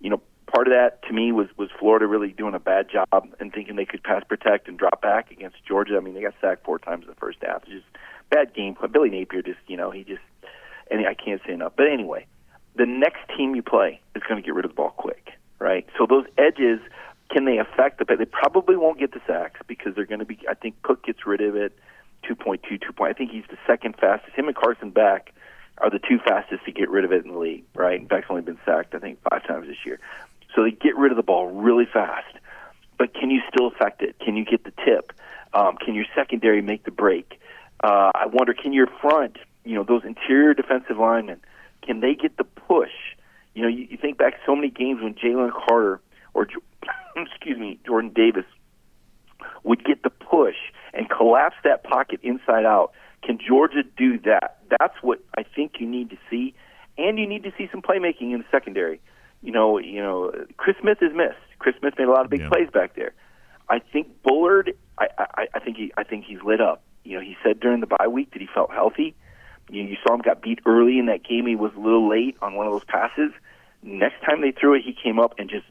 You know, part of that to me was was Florida really doing a bad job and thinking they could pass protect and drop back against Georgia. I mean, they got sacked four times in the first half. Just bad game. Billy Napier just you know he just and I can't say enough. But anyway, the next team you play is going to get rid of the ball quick, right? So those edges, can they affect the? play? They probably won't get the sacks because they're going to be. I think Cook gets rid of it. 2.2, 2. Point, I think he's the second fastest. Him and Carson Beck are the two fastest to get rid of it in the league, right? Beck's only been sacked, I think, five times this year. So they get rid of the ball really fast. But can you still affect it? Can you get the tip? Um, can your secondary make the break? Uh, I wonder, can your front, you know, those interior defensive linemen, can they get the push? You know, you, you think back so many games when Jalen Carter or (coughs) excuse me, Jordan Davis would get the push and collapse that pocket inside out. Can Georgia do that? That's what I think you need to see, and you need to see some playmaking in the secondary. You know, you know, Chris Smith is missed. Chris Smith made a lot of big yeah. plays back there. I think Bullard. I, I, I think he. I think he's lit up. You know, he said during the bye week that he felt healthy. You, you saw him got beat early in that game. He was a little late on one of those passes. Next time they threw it, he came up and just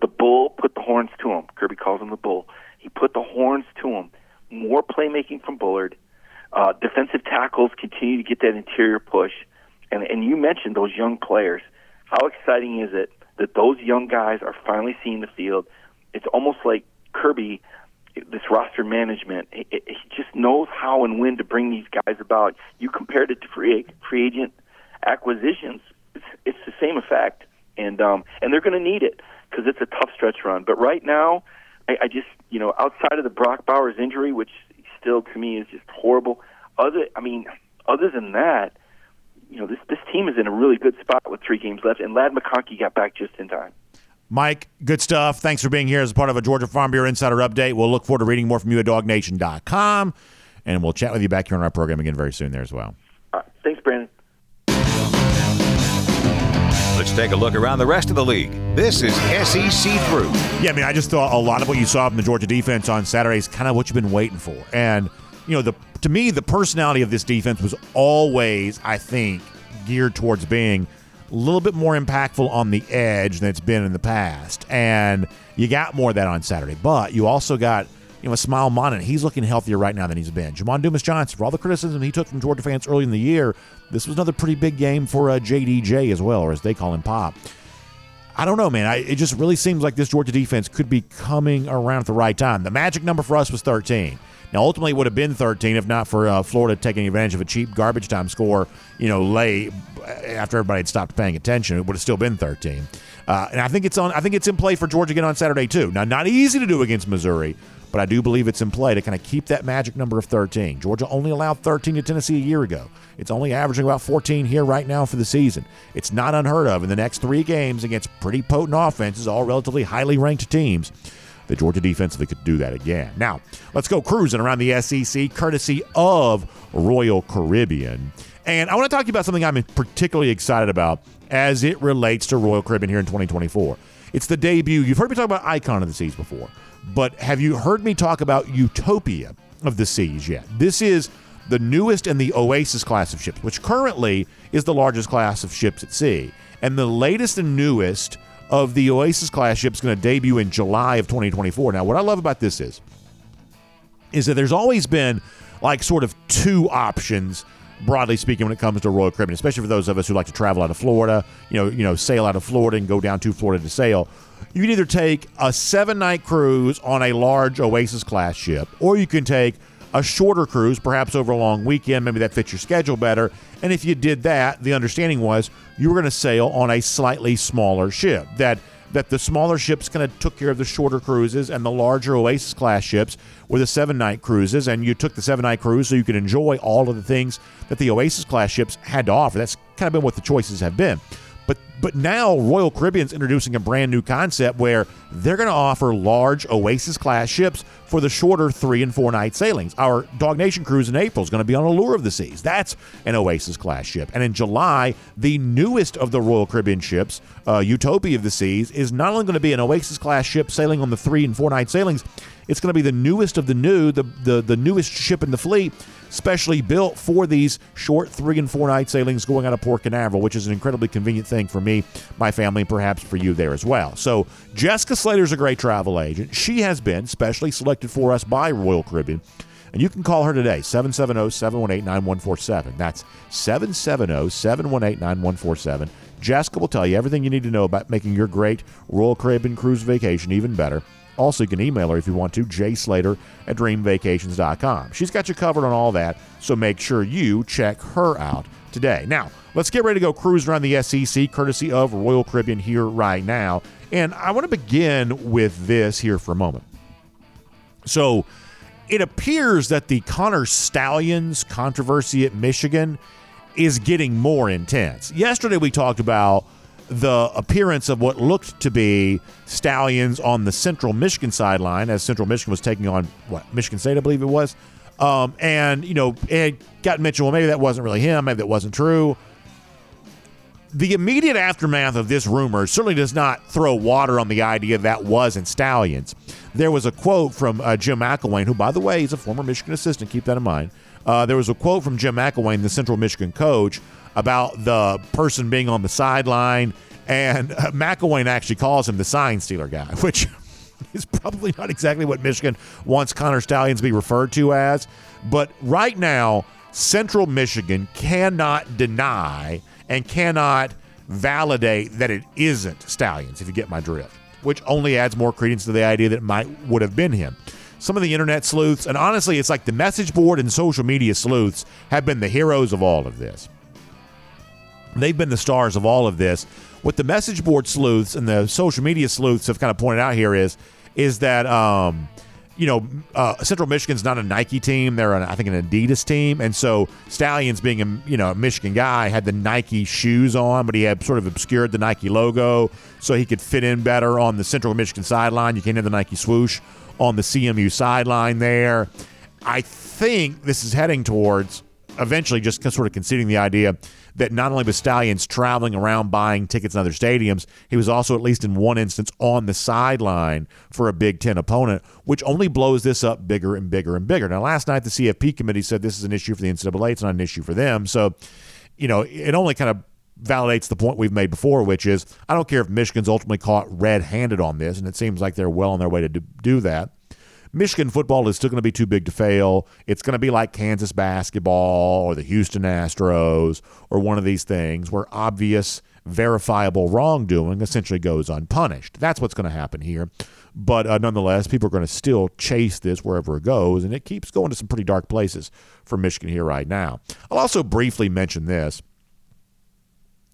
the bull put the horns to him. Kirby calls him the bull. He put the horns to him. More playmaking from Bullard. Uh, defensive tackles continue to get that interior push. And, and you mentioned those young players. How exciting is it that those young guys are finally seeing the field? It's almost like Kirby this roster management. He, he just knows how and when to bring these guys about. You compared it to free free agent acquisitions. It's, it's the same effect, and um, and they're going to need it because it's a tough stretch run. But right now, I, I just you know outside of the Brock Bowers injury, which still to me is just horrible. Other, I mean, other than that, you know this this team is in a really good spot with three games left, and Ladd McConkey got back just in time. Mike, good stuff. Thanks for being here as part of a Georgia Farm Bureau Insider Update. We'll look forward to reading more from you at dawgnation.com, and we'll chat with you back here on our program again very soon there as well. thanks, Brandon. Let's take a look around the rest of the league. This is SEC Through. Yeah, I mean, I just thought a lot of what you saw from the Georgia defense on Saturday is kind of what you've been waiting for. And, you know, the to me, the personality of this defense was always, I think, geared towards being – a little bit more impactful on the edge than it's been in the past. And you got more of that on Saturday. But you also got, you know, a Smael Mondon. He's looking healthier right now than he's been. Jamon Dumas Johnson, for all the criticism he took from Georgia fans early in the year, this was another pretty big game for uh, JDJ as well, or as they call him, Pop. I don't know, man. I, it just really seems like this Georgia defense could be coming around at the right time. The magic number for us was 13. Now, ultimately, it would have been 13 if not for uh, Florida taking advantage of a cheap garbage time score, you know, late after everybody had stopped paying attention. It would have still been 13. Uh, and I think it's on. I think it's in play for Georgia again on Saturday too. Now, not easy to do against Missouri, but I do believe it's in play to kind of keep that magic number of 13. Georgia only allowed 13 to Tennessee a year ago. It's only averaging about 14 here right now for the season. It's not unheard of in the next three games against pretty potent offenses, all relatively highly ranked teams the Georgia defensively could do that again. Now, let's go cruising around the SEC, courtesy of Royal Caribbean. And I want to talk to you about something I'm particularly excited about as it relates to Royal Caribbean here in 2024. It's the debut. You've heard me talk about Icon of the Seas before, but have you heard me talk about Utopia of the Seas yet? This is the newest in the Oasis class of ships, which currently is the largest class of ships at sea. And the latest and newest of the Oasis class ships going to debut in July of 2024. Now, what I love about this is, is that there's always been like sort of two options broadly speaking, when it comes to Royal Caribbean, especially for those of us who like to travel out of Florida, you know, you know, sail out of Florida and go down to Florida to sail. You can either take a seven night cruise on a large Oasis class ship, or you can take a shorter cruise, perhaps over a long weekend. Maybe that fits your schedule better. And if you did that, the understanding was you were going to sail on a slightly smaller ship. That that the smaller ships kind of took care of the shorter cruises and the larger Oasis class ships were the seven night cruises. And you took the seven night cruise so you could enjoy all of the things that the Oasis class ships had to offer. That's kind of been what the choices have been. But now Royal Caribbean's introducing a brand new concept where they're going to offer large Oasis class ships for the shorter three and four night sailings. Our DawgNation cruise in April is going to be on Allure of the Seas. That's an Oasis class ship. And in July, the newest of the Royal Caribbean ships, uh, Utopia of the Seas, is not only going to be an Oasis class ship sailing on the three and four night sailings, it's going to be the newest of the new, the, the, the newest ship in the fleet specially built for these short three and four night sailings going out of Port Canaveral, which is an incredibly convenient thing for me, my family, and perhaps for you there as well. So, Jessica Slater's a great travel agent. She has been specially selected for us by Royal Caribbean. And you can call her today, 770 718 9147. That's 770 718 9147. Jessica will tell you everything you need to know about making your great Royal Caribbean cruise vacation even better. Also, you can email her if you want to, jslater at dreamvacations.com. She's got you covered on all that, so make sure you check her out today. Now, let's get ready to go cruise around the SEC, courtesy of Royal Caribbean here right now. And I want to begin with this here for a moment. So, it appears that the Connor Stalions controversy at Michigan is getting more intense. Yesterday, we talked about the appearance of what looked to be Stalions on the Central Michigan sideline as Central Michigan was taking on what Michigan State, I believe it was. Um, and you know, it got mentioned. Well, maybe that wasn't really him. Maybe that wasn't true. The immediate aftermath of this rumor certainly does not throw water on the idea that wasn't Stalions. There was a quote from uh, Jim McElwain, who, by the way, is a former Michigan assistant. Keep that in mind. Uh, there was a quote from Jim McElwain, the Central Michigan coach, about the person being on the sideline, and (laughs) McElwain actually calls him the sign stealer guy, (laughs) which is probably not exactly what Michigan wants Connor Stalions to be referred to as. But right now, Central Michigan cannot deny and cannot validate that it isn't Stalions, if you get my drift, which only adds more credence to the idea that it might would have been him some of the internet sleuths, and honestly, it's like the message board and social media sleuths have been the heroes of all of this. They've been the stars of all of this. What the message board sleuths and the social media sleuths have kind of pointed out here is is that um, you know uh, Central Michigan's not a Nike team; they're an, I think an Adidas team, and so Stalions, being a you know a Michigan guy, had the Nike shoes on, but he had sort of obscured the Nike logo so he could fit in better on the Central Michigan sideline. You can't have the Nike swoosh on the CMU sideline there. I think this is heading towards eventually just sort of conceding the idea that not only was Stalions traveling around buying tickets in other stadiums, he was also, at least in one instance, on the sideline for a Big Ten opponent, which only blows this up bigger and bigger and bigger. Now, last night, the CFP committee said this is an issue for the NCAA. It's not an issue for them. So, you know, it only kind of validates the point we've made before, which is I don't care if Michigan's ultimately caught red handed on this, and it seems like they're well on their way to do that. Michigan football is still going to be too big to fail. It's going to be like Kansas basketball or the Houston Astros or one of these things where obvious, verifiable wrongdoing essentially goes unpunished. That's what's going to happen here. But uh, nonetheless, people are going to still chase this wherever it goes, and it keeps going to some pretty dark places for Michigan here right now. I'll also briefly mention this.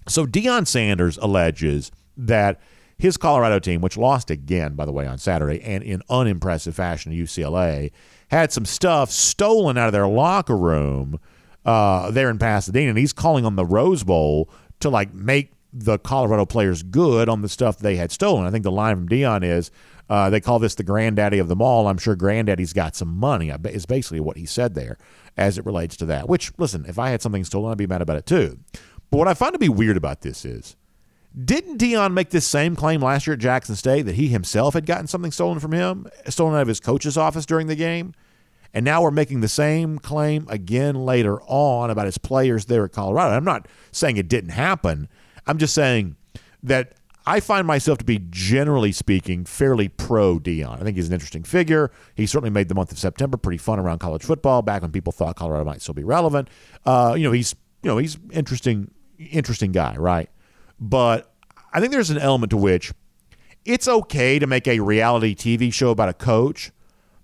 So Deion Sanders alleges that his Colorado team, which lost again, by the way, on Saturday and in unimpressive fashion to UCLA, had some stuff stolen out of their locker room uh, there in Pasadena. And he's calling on the Rose Bowl to like make the Colorado players good on the stuff they had stolen. I think the line from Deion is uh, they call this the granddaddy of them all. I'm sure granddaddy's got some money, is basically what he said there as it relates to that. Which, listen, if I had something stolen, I'd be mad about it too. But what I find to be weird about this is Didn't Deion make this same claim last year at Jackson State that he himself had gotten something stolen from him, stolen out of his coach's office during the game? And now we're making the same claim again later on about his players there at Colorado. I'm not saying it didn't happen. I'm just saying that I find myself to be, generally speaking, fairly pro Deion. I think he's an interesting figure. He certainly made the month of September pretty fun around college football. Back when people thought Colorado might still be relevant, uh, you know, he's you know he's interesting, interesting guy, right? But I think there's an element to which it's okay to make a reality TV show about a coach,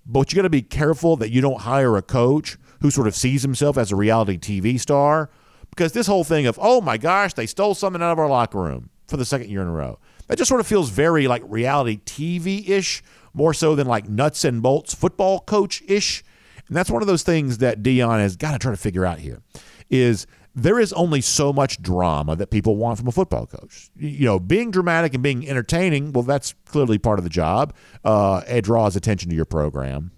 but you got to be careful that you don't hire a coach who sort of sees himself as a reality TV star because this whole thing of oh my gosh they stole something out of our locker room for the second year in a row. That just sort of feels very like reality TV ish, more so than like nuts and bolts football coach ish. And that's one of those things that Deion has got to try to figure out here is there is only so much drama that people want from a football coach. You know, being dramatic and being entertaining, well, that's clearly part of the job. Uh, it draws attention to your program.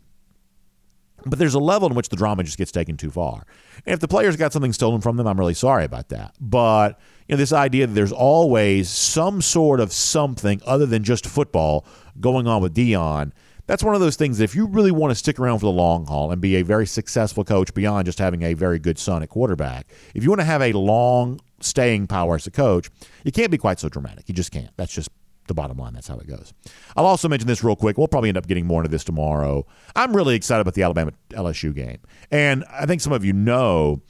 But there's a level in which the drama just gets taken too far. And if the players got something stolen from them, I'm really sorry about that. But you know, this idea that there's always some sort of something other than just football going on with Deion, that's one of those things that if you really want to stick around for the long haul and be a very successful coach beyond just having a very good son at quarterback, if you want to have a long staying power as a coach, you can't be quite so dramatic. You just can't. That's just the bottom line. That's how it goes. I'll also mention this real quick. We'll probably end up getting more into this tomorrow. I'm really excited about the Alabama LSU game. And I think some of you know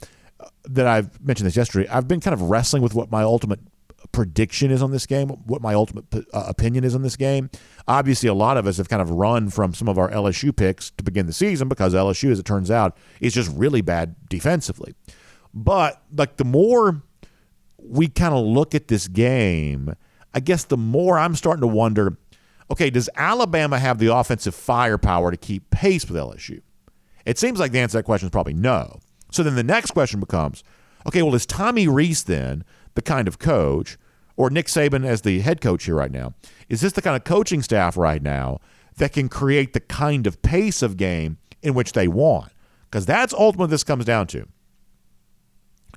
that I've mentioned this yesterday. I've been kind of wrestling with what my ultimate prediction is on this game, what my ultimate uh, opinion is on this game. Obviously, a lot of us have kind of run from some of our LSU picks to begin the season because LSU, as it turns out, is just really bad defensively. But like the more we kind of look at this game I guess the more I'm starting to wonder okay, does Alabama have the offensive firepower to keep pace with LSU? It seems like the answer to that question is probably no. So then the next question becomes okay, well, is Tommy Rees then the kind of coach, or Nick Saban as the head coach here right now, is this the kind of coaching staff right now that can create the kind of pace of game in which they want? Because that's ultimately this comes down to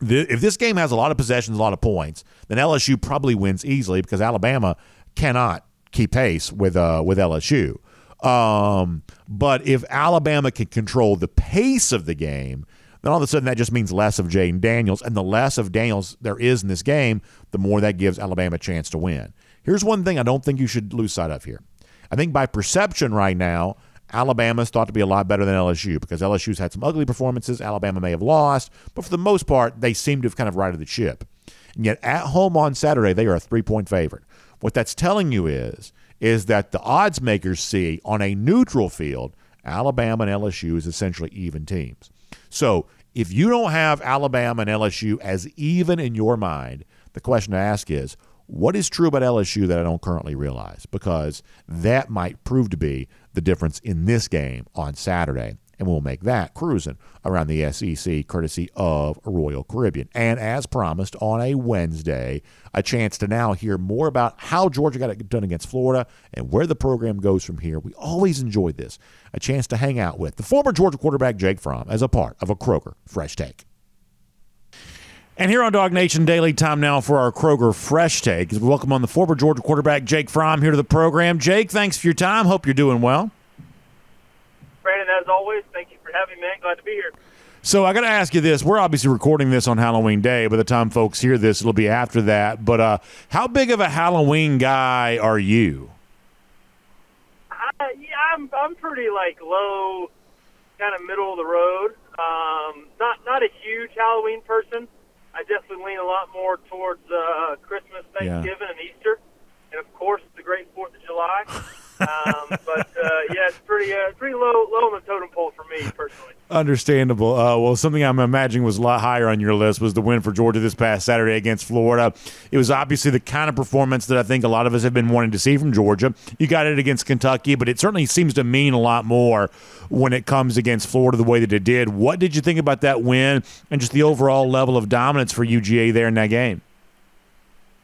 if this game has a lot of possessions, a lot of points, then LSU probably wins easily because Alabama cannot keep pace with uh, with LSU. Um, but if Alabama can control the pace of the game, then all of a sudden that just means less of Jayden Daniels, and the less of Daniels there is in this game, the more that gives Alabama a chance to win. Here's one thing I don't think you should lose sight of here. I think by perception right now, Alabama's thought to be a lot better than LSU because LSU's had some ugly performances. Alabama may have lost, but for the most part, they seem to have kind of righted the ship. And yet, at home on Saturday, they are a three point favorite. What that's telling you is, is that the odds makers see on a neutral field, Alabama and LSU is essentially even teams. So if you don't have Alabama and LSU as even in your mind, the question to ask is, what is true about LSU that I don't currently realize? Because that might prove to be the difference in this game on Saturday. And we'll make that cruising around the SEC courtesy of Royal Caribbean. And as promised on a Wednesday, a chance to now hear more about how Georgia got it done against Florida and where the program goes from here. We always enjoy this. A chance to hang out with the former Georgia quarterback Jake Fromm as a part of a Kroger Fresh Take. And here on DawgNation Daily, time now for our Kroger Fresh Take. We welcome on the former Georgia quarterback Jake Fromm here to the program. Jake, thanks for your time. Hope you're doing well. Brandon, as always, thank you for having me. Glad to be here. So I got to ask you this: We're obviously recording this on Halloween Day. By the time folks hear this, it'll be after that. But uh, how big of a Halloween guy are you? Uh, yeah, I'm I'm pretty like low, kind of middle of the road. Um, not not a huge Halloween person. I definitely lean a lot more towards uh, Christmas, Thanksgiving, yeah. and Easter, and of course the Great Fourth of July. (laughs) um, but uh, yeah, it's pretty uh, pretty low low on the totem pole for me personally. Understandable. Uh, well, something I'm imagining was a lot higher on your list was the win for Georgia this past Saturday against Florida. It was obviously the kind of performance that I think a lot of us have been wanting to see from Georgia. You got it against Kentucky, but it certainly seems to mean a lot more when it comes against Florida the way that it did. What did you think about that win and just the overall level of dominance for UGA there in that game?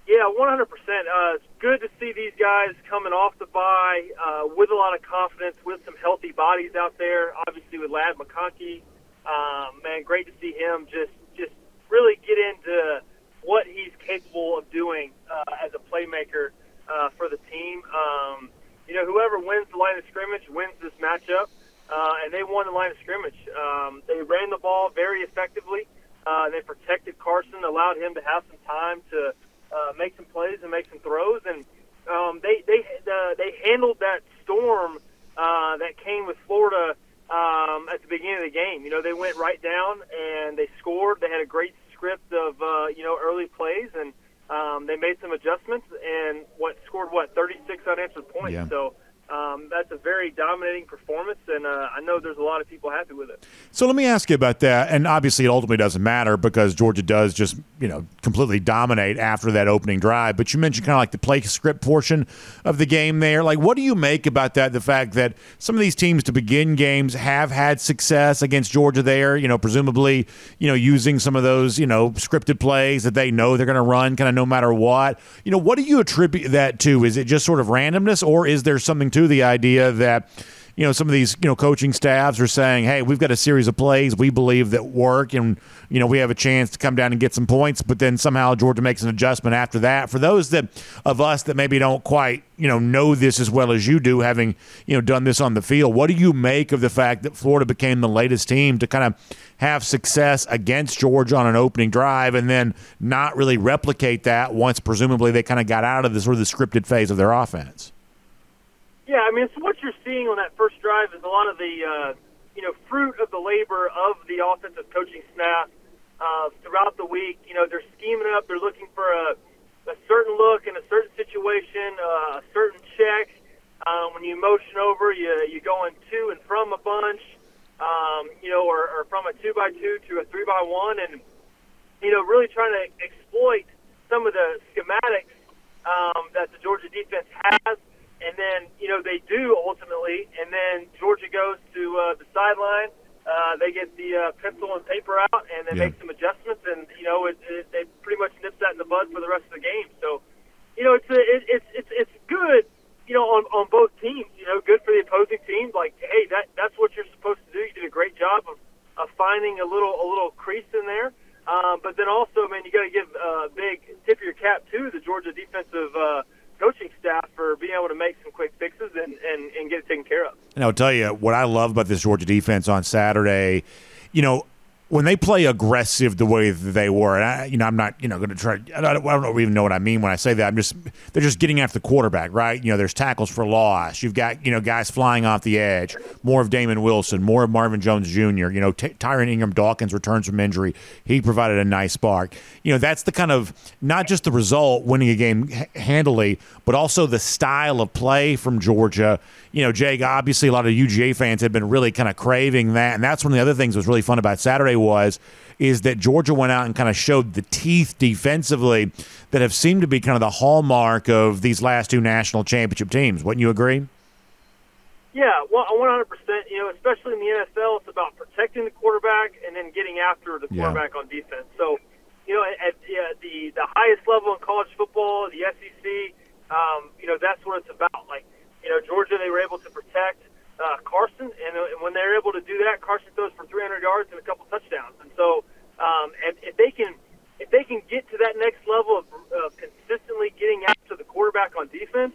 Yeah, 100%. Uh, good to see these guys coming off the bye uh, with a lot of confidence, with some healthy bodies out there. Obviously, with Ladd McConkey, um, man, great to see him just just really get into what he's capable of doing uh, as a playmaker uh, for the team. Um, you know, whoever wins the line of scrimmage wins this matchup, uh, and they won the line of scrimmage. Um, they ran the ball very effectively. Uh, they protected Carson, allowed him to have some time to uh, make some plays and make some throws, and um, they they uh, they handled that storm uh, that came with Florida um, at the beginning of the game. You know, they went right down and they scored. They had a great script of uh, you know early plays, and um, they made some adjustments and what scored what 36 unanswered points. Yeah. So um, that's a very dominating performance, and uh, I know there's a lot of people happy with it. So let me ask you about that. And obviously, it ultimately doesn't matter because Georgia does just, you know, completely dominate after that opening drive. But you mentioned kind of like the play script portion of the game there. Like, what do you make about that? The fact that some of these teams to begin games have had success against Georgia there, you know, presumably, you know, using some of those, you know, scripted plays that they know they're going to run kind of no matter what. You know, what do you attribute that to? Is it just sort of randomness or is there something to the idea that you know some of these you know coaching staffs are saying hey we've got a series of plays we believe that work and you know we have a chance to come down and get some points. But then somehow georgia makes an adjustment after that. For those that of us that maybe don't quite you know know this as well as you do having you know done this on the field what do you make of the fact that florida became the latest team to kind of have success against georgia on an opening drive and then not really replicate that once presumably they kind of got out of the sort of the scripted phase of their offense Yeah, I mean, so what you're seeing on that first drive is a lot of the, uh, you know, fruit of the labor of the offensive coaching staff uh, throughout the week. You know, they're scheming up. They're looking for a, a certain look in a certain situation, uh, a certain check. Uh, when you motion over, you you going to and from a bunch, um, you know, or, or from a two by two to a three by one, and you know, really trying to exploit some of the schematics um, that the Georgia defense has and then you know they do ultimately, and then Georgia goes to uh, the sideline. Uh, they get the uh, pencil and paper out, and they Yeah. make some adjustments, and you know it, it, they pretty much nips that in the bud for the rest of the game. So, you know, it's a, it, it's it's it's good, you know, on on both teams. You know, good for the opposing team. Like, hey, that that's what you're supposed to do. You did a great job of, of finding a little a little crease in there. Um, but then also, man, you got to give a uh, big tip of your cap to the Georgia defensive uh, coaching staff for being able to make some quick fixes and, and, and get it taken care of. And I'll tell you what I love about this Georgia defense on Saturday. You know, when they play aggressive the way that they were, and I, you know, I'm not, you know, going to try. I don't, I don't even know what I mean when I say that. I'm just, they're just getting after the quarterback, right? You know, there's tackles for loss. You've got, you know, guys flying off the edge. More of Damon Wilson, more of Marvin Jones Jr. You know, Ty Tyrion Ingram Dawkins returns from injury. He provided a nice spark. You know, that's the kind of not just the result, winning a game handily, but also the style of play from Georgia. You know, Jake, obviously a lot of UGA fans have been really kind of craving that. And that's one of the other things that was really fun about Saturday was is that Georgia went out and kind of showed the teeth defensively that have seemed to be kind of the hallmark of these last two national championship teams. Wouldn't you agree? Yeah, well, 100%. You know, especially in the NFL, it's about protecting the quarterback and then getting after the Yeah. quarterback on defense. So, you know, at, at the the highest level in college football, the SEC, um, you know, that's what it's about. Like, you know, Georgia, they were able to protect uh, Carson, and, uh, and when they're able to do that, Carson throws for 300 yards and a couple touchdowns. And so, um, if, if they can if they can get to that next level of, of consistently getting after the quarterback on defense,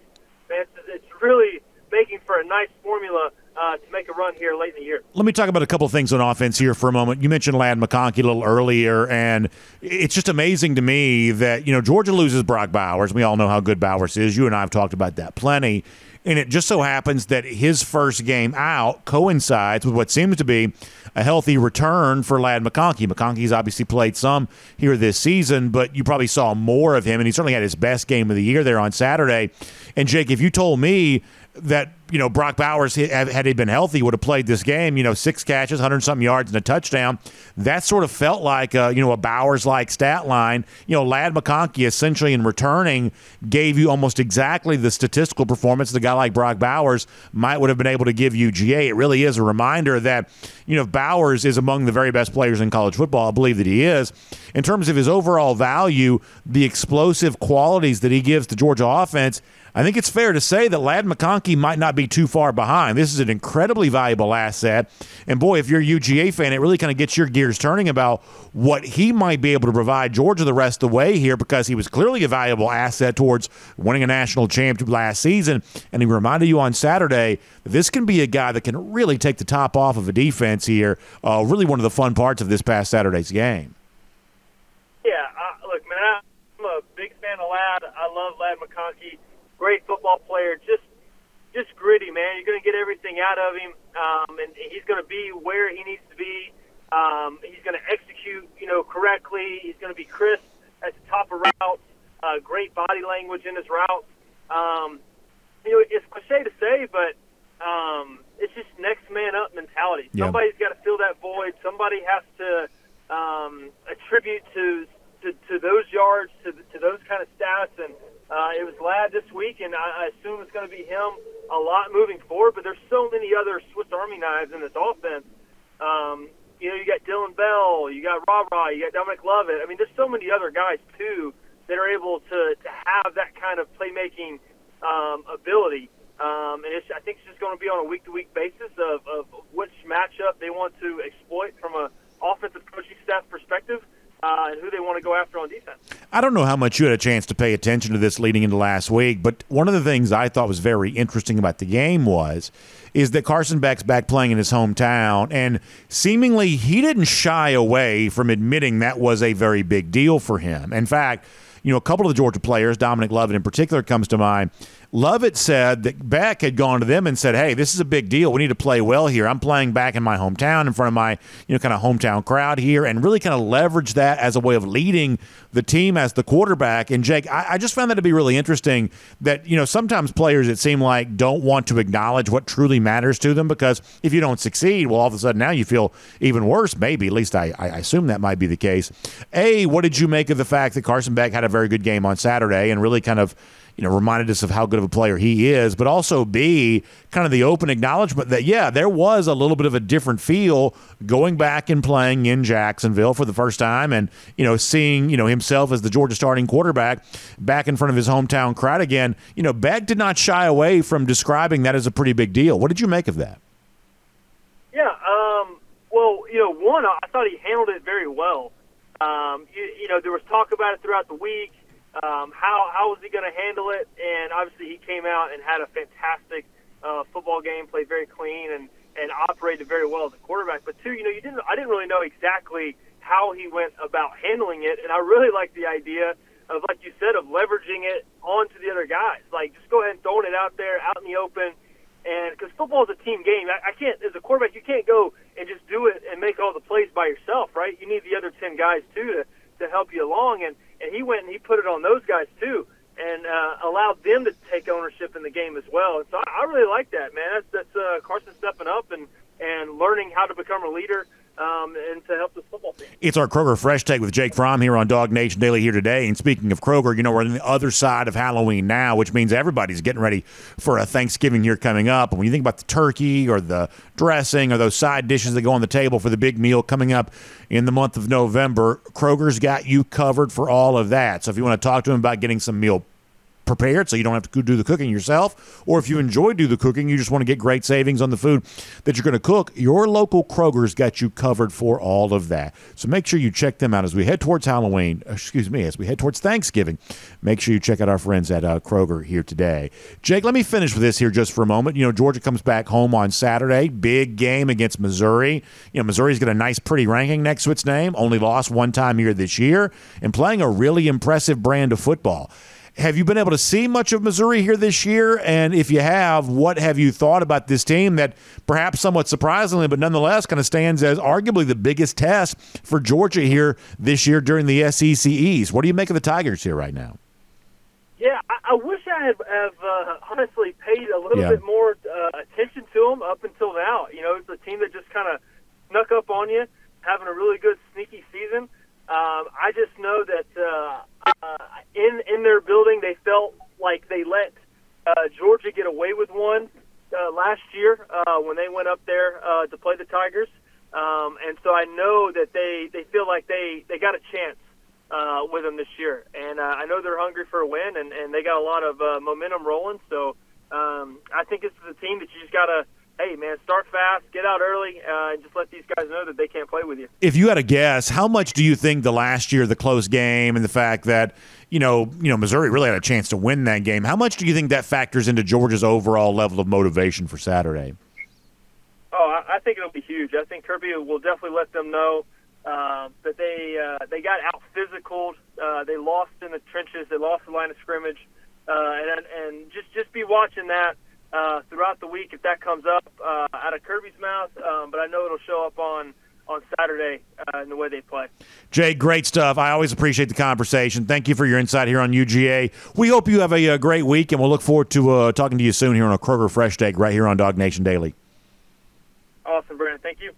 man, it's, it's really making for a nice formula uh, to make a run here late in the year. Let me talk about a couple things on offense here for a moment. You mentioned Ladd McConkey a little earlier, and it's just amazing to me that, you know, Georgia loses Brock Bowers. We all know how good Bowers is. You and I have talked about that plenty. And it just so happens that his first game out coincides with what seems to be a healthy return for Ladd McConkey. McConkey's obviously played some here this season, but you probably saw more of him, and he certainly had his best game of the year there on Saturday. And Jake, if you told me that you know Brock Bowers had he been healthy would have played this game. You know, six catches, hundred something yards, and a touchdown. That sort of felt like a, you know a Bowers like stat line. You know, Ladd McConkey essentially in returning gave you almost exactly the statistical performance the guy like Brock Bowers might would have been able to give UGA. It really is a reminder that you know Bowers is among the very best players in college football. I believe that he is. In terms of his overall value, the explosive qualities that he gives to Georgia offense. I think it's fair to say that Ladd McConkey might not be too far behind. This is an incredibly valuable asset. And boy, if you're a UGA fan, it really kind of gets your gears turning about what he might be able to provide Georgia the rest of the way here because he was clearly a valuable asset towards winning a national championship last season. And he reminded you on Saturday that this can be a guy that can really take the top off of a defense here. Uh, really one of the fun parts of this past Saturday's game. Yeah, uh, look, man, I'm a big fan of Ladd. I love Ladd McConkey. Great football player. Just just gritty, man. You're going to get everything out of him, um, and he's going to be where he needs to be. Um, he's going to execute, you know, correctly. He's going to be crisp at the top of routes. Uh, great body language in his routes. Um, you know, it's cliche to say, but um, it's just next man up mentality. Yeah. Somebody's got to fill that void. Somebody has to um, attribute to, to to those yards, to to those kind of stats, and uh, it was Ladd this week, and I, I assume it's going to be him a lot moving forward. But there's so many other Swiss Army knives in this offense. Um, you know, you got Dillon Bell, you got Rob Ra, you got Dominic Lovett. I mean, there's so many other guys too that are able to to have that kind of playmaking um, ability. Um, and it's, I think it's just going to be on a week-to-week basis of, of which matchup they want to exploit from a offensive coaching staff perspective uh, and who they want to go after on defense. I don't know how much you had a chance to pay attention to this leading into last week, but one of the things I thought was very interesting about the game was is that Carson Beck's back playing in his hometown, and seemingly he didn't shy away from admitting that was a very big deal for him. In fact, you know, a couple of the Georgia players, Dominic Lovett in particular, comes to mind. Lovett said that Beck had gone to them and said, "Hey, this is a big deal. We need to play well here. I'm playing back in my hometown in front of my, you know, kind of hometown crowd here, and really kind of leverage that as a way of leading the team as the quarterback." And Jake, I, I just found that to be really interesting. That you know, sometimes players it seem like don't want to acknowledge what truly matters to them because if you don't succeed, well, all of a sudden now you feel even worse. Maybe at least I, I assume that might be the case. A, what did you make of the fact that Carson Beck had a very good game on Saturday and really kind of you know, reminded us of how good of a player he is, but also B, kind of the open acknowledgement that, yeah, there was a little bit of a different feel going back and playing in Jacksonville for the first time and, you know, seeing, you know, himself as the Georgia starting quarterback back in front of his hometown crowd again. You know, Beck did not shy away from describing that as a pretty big deal. What did you make of that? Yeah, um, well, you know, one, I thought he handled it very well. Um, you, you know, there was talk about it throughout the week. Um, how how was he going to handle it? And obviously, he came out and had a fantastic uh, football game, played very clean, and and operated very well as a quarterback. But two, you know, you didn't I didn't really know exactly how he went about handling it, and I really like the idea of, like you said, of leveraging it onto the other guys. Like just go ahead and throwing it out there, out in the open. And because football is a team game, I, I can't as a quarterback, you can't go and just do it and make all the plays by yourself, right? You need the other ten guys too to to help you along. And and he went and he put it on those guys too, and uh, allowed them to take ownership in the game as well. And so I, I really like that, man. That's that's uh, Carson stepping up and and learning how to become a leader um, and to help the football team. It's our Kroger Fresh Take with Jake Fromm here on DawgNation Daily here today. And speaking of Kroger, you know, we're on the other side of Halloween now, which means everybody's getting ready for a Thanksgiving here coming up. And when you think about the turkey or the dressing or those side dishes that go on the table for the big meal coming up in the month of November, Kroger's got you covered for all of that. So if you want to talk to him about getting some meal prepared so you don't have to do the cooking yourself. Or if you enjoy do the cooking, you just want to get great savings on the food that you're going to cook, your local Kroger's got you covered for all of that. So make sure you check them out as we head towards Halloween, excuse me, as we head towards Thanksgiving. Make sure you check out our friends at uh, Kroger here today. Jake, let me finish with this here just for a moment. You know, Georgia comes back home on Saturday, big game against Missouri. You know, Missouri's got a nice, pretty ranking next to its name, only lost one time here this year, and playing a really impressive brand of football. Have you been able to see much of Missouri here this year? And if you have, what have you thought about this team that perhaps somewhat surprisingly, but nonetheless kind of stands as arguably the biggest test for Georgia here this year during the SEC East? What do you make of the Tigers here right now? Yeah, I, I wish I had have uh, honestly paid a little Yeah. bit more uh, attention to them up until now. You know, it's a team that just kind of snuck up on you, having a really good sneaky season. Um, I just know that uh, uh, in in their building, they felt like they let uh, Georgia get away with one uh, last year uh, when they went up there uh, to play the Tigers, um, and so I know that they they feel like they they got a chance uh, with them this year. And uh, I know they're hungry for a win, and, and they got a lot of uh, momentum rolling. So um, I think this is a team that you just got to, hey, man, start fast, get out early, uh, and just let these guys know that they can't play with you. If you had a guess, how much do you think the last year, the close game, and the fact that you know, you know, Missouri really had a chance to win that game. How much do you think that factors into Georgia's overall level of motivation for Saturday? Oh, I think it'll be huge. I think Kirby will definitely let them know uh, that they uh, they got out physical. Uh, they lost in the trenches. They lost the line of scrimmage, uh, and and just just be watching that uh, throughout the week if that comes up uh, out of Kirby's mouth. Um, but I know it'll show up on on Saturday uh, in the way they play. Jay, great stuff. I always appreciate the conversation. Thank you for your insight here on UGA. We hope you have a, a great week, and we'll look forward to uh, talking to you soon here on a Kroger Fresh Take right here on DawgNation Daily. Awesome, Brandon. Thank you.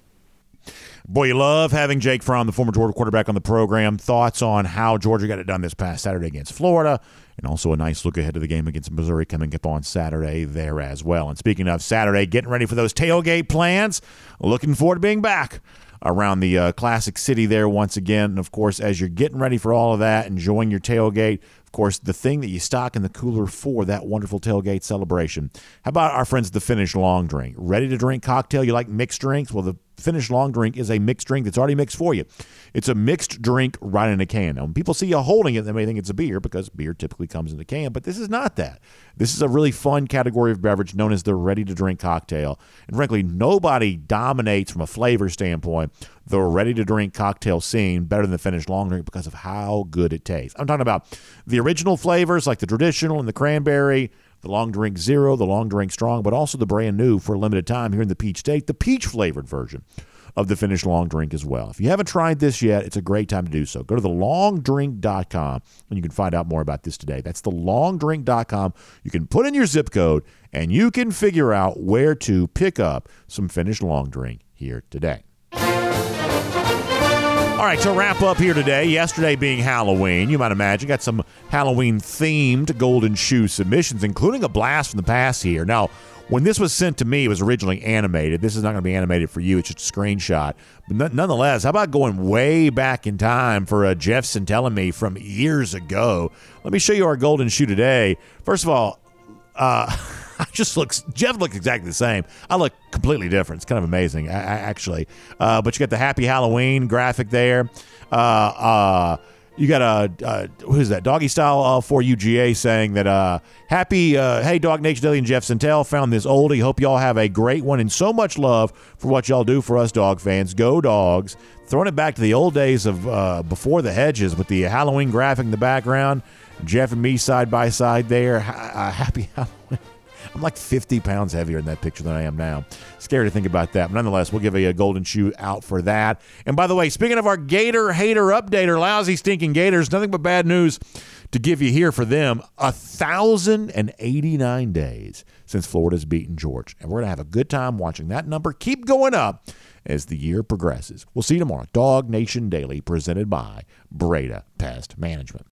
Boy, you love having Jake Fromm, the former Georgia quarterback, on the program. Thoughts on how Georgia got it done this past Saturday against Florida, and also a nice look ahead to the game against Missouri coming up on Saturday there as well. And speaking of Saturday, getting ready for those tailgate plans, looking forward to being back around the uh, classic city there once again. And of course, as you're getting ready for all of that, enjoying your tailgate, of course, the thing that you stock in the cooler for that wonderful tailgate celebration. How about our friends the Finnish Long Drink? Ready to drink cocktail? You like mixed drinks? Well, the Finnish long drink is a mixed drink that's already mixed for you. It's a mixed drink right in a can. Now, when people see you holding it, they may think it's a beer because beer typically comes in a can, but this is not that. This is a really fun category of beverage known as the ready to drink cocktail. And frankly, nobody dominates from a flavor standpoint the ready to drink cocktail scene better than the Finnish long drink because of how good it tastes. I'm talking about the original flavors like the traditional and the cranberry the long drink zero, the long drink strong, but also the brand new for a limited time here in the Peach State, the peach flavored version of the Finnish long drink as well. If you haven't tried this yet, it's a great time to do so. Go to thelongdrink.com and you can find out more about this today. That's thelongdrink.com. You can put in your zip code and you can figure out where to pick up some Finnish long drink here today. All right, to wrap up here today, yesterday being Halloween, you might imagine, got some Halloween themed golden shoe submissions, including a blast from the past here. Now, when this was sent to me, it was originally animated. This is not going to be animated for you, it's just a screenshot. But nonetheless, how about going way back in time for a Jeff Santelmi from years ago? Let me show you our golden shoe today. First of all, uh, (laughs) (laughs) I just looks Jeff looks exactly the same. I look completely different. It's kind of amazing, actually. Uh, but you got the Happy Halloween graphic there. Uh, uh, you got a uh, who's that doggy style uh, for UGA saying that uh, happy uh, hey DawgNation Daily and Jeff Sentell found this oldie. Hope y'all have a great one and so much love for what y'all do for us dog fans. Go dogs! Throwing it back to the old days of uh, before the hedges with the Halloween graphic in the background. Jeff and me side by side there. Uh, happy (laughs) Halloween. I'm like 50 pounds heavier in that picture than I am now. Scary to think about that. But nonetheless, we'll give a, a golden shoe out for that. And by the way, speaking of our Gator hater updater, lousy stinking Gators, nothing but bad news to give you here for them. A thousand and eighty-nine days since Florida's beaten Georgia, and we're gonna have a good time watching that number keep going up as the year progresses. We'll see you tomorrow. DawgNation Daily, presented by Breda Pest Management.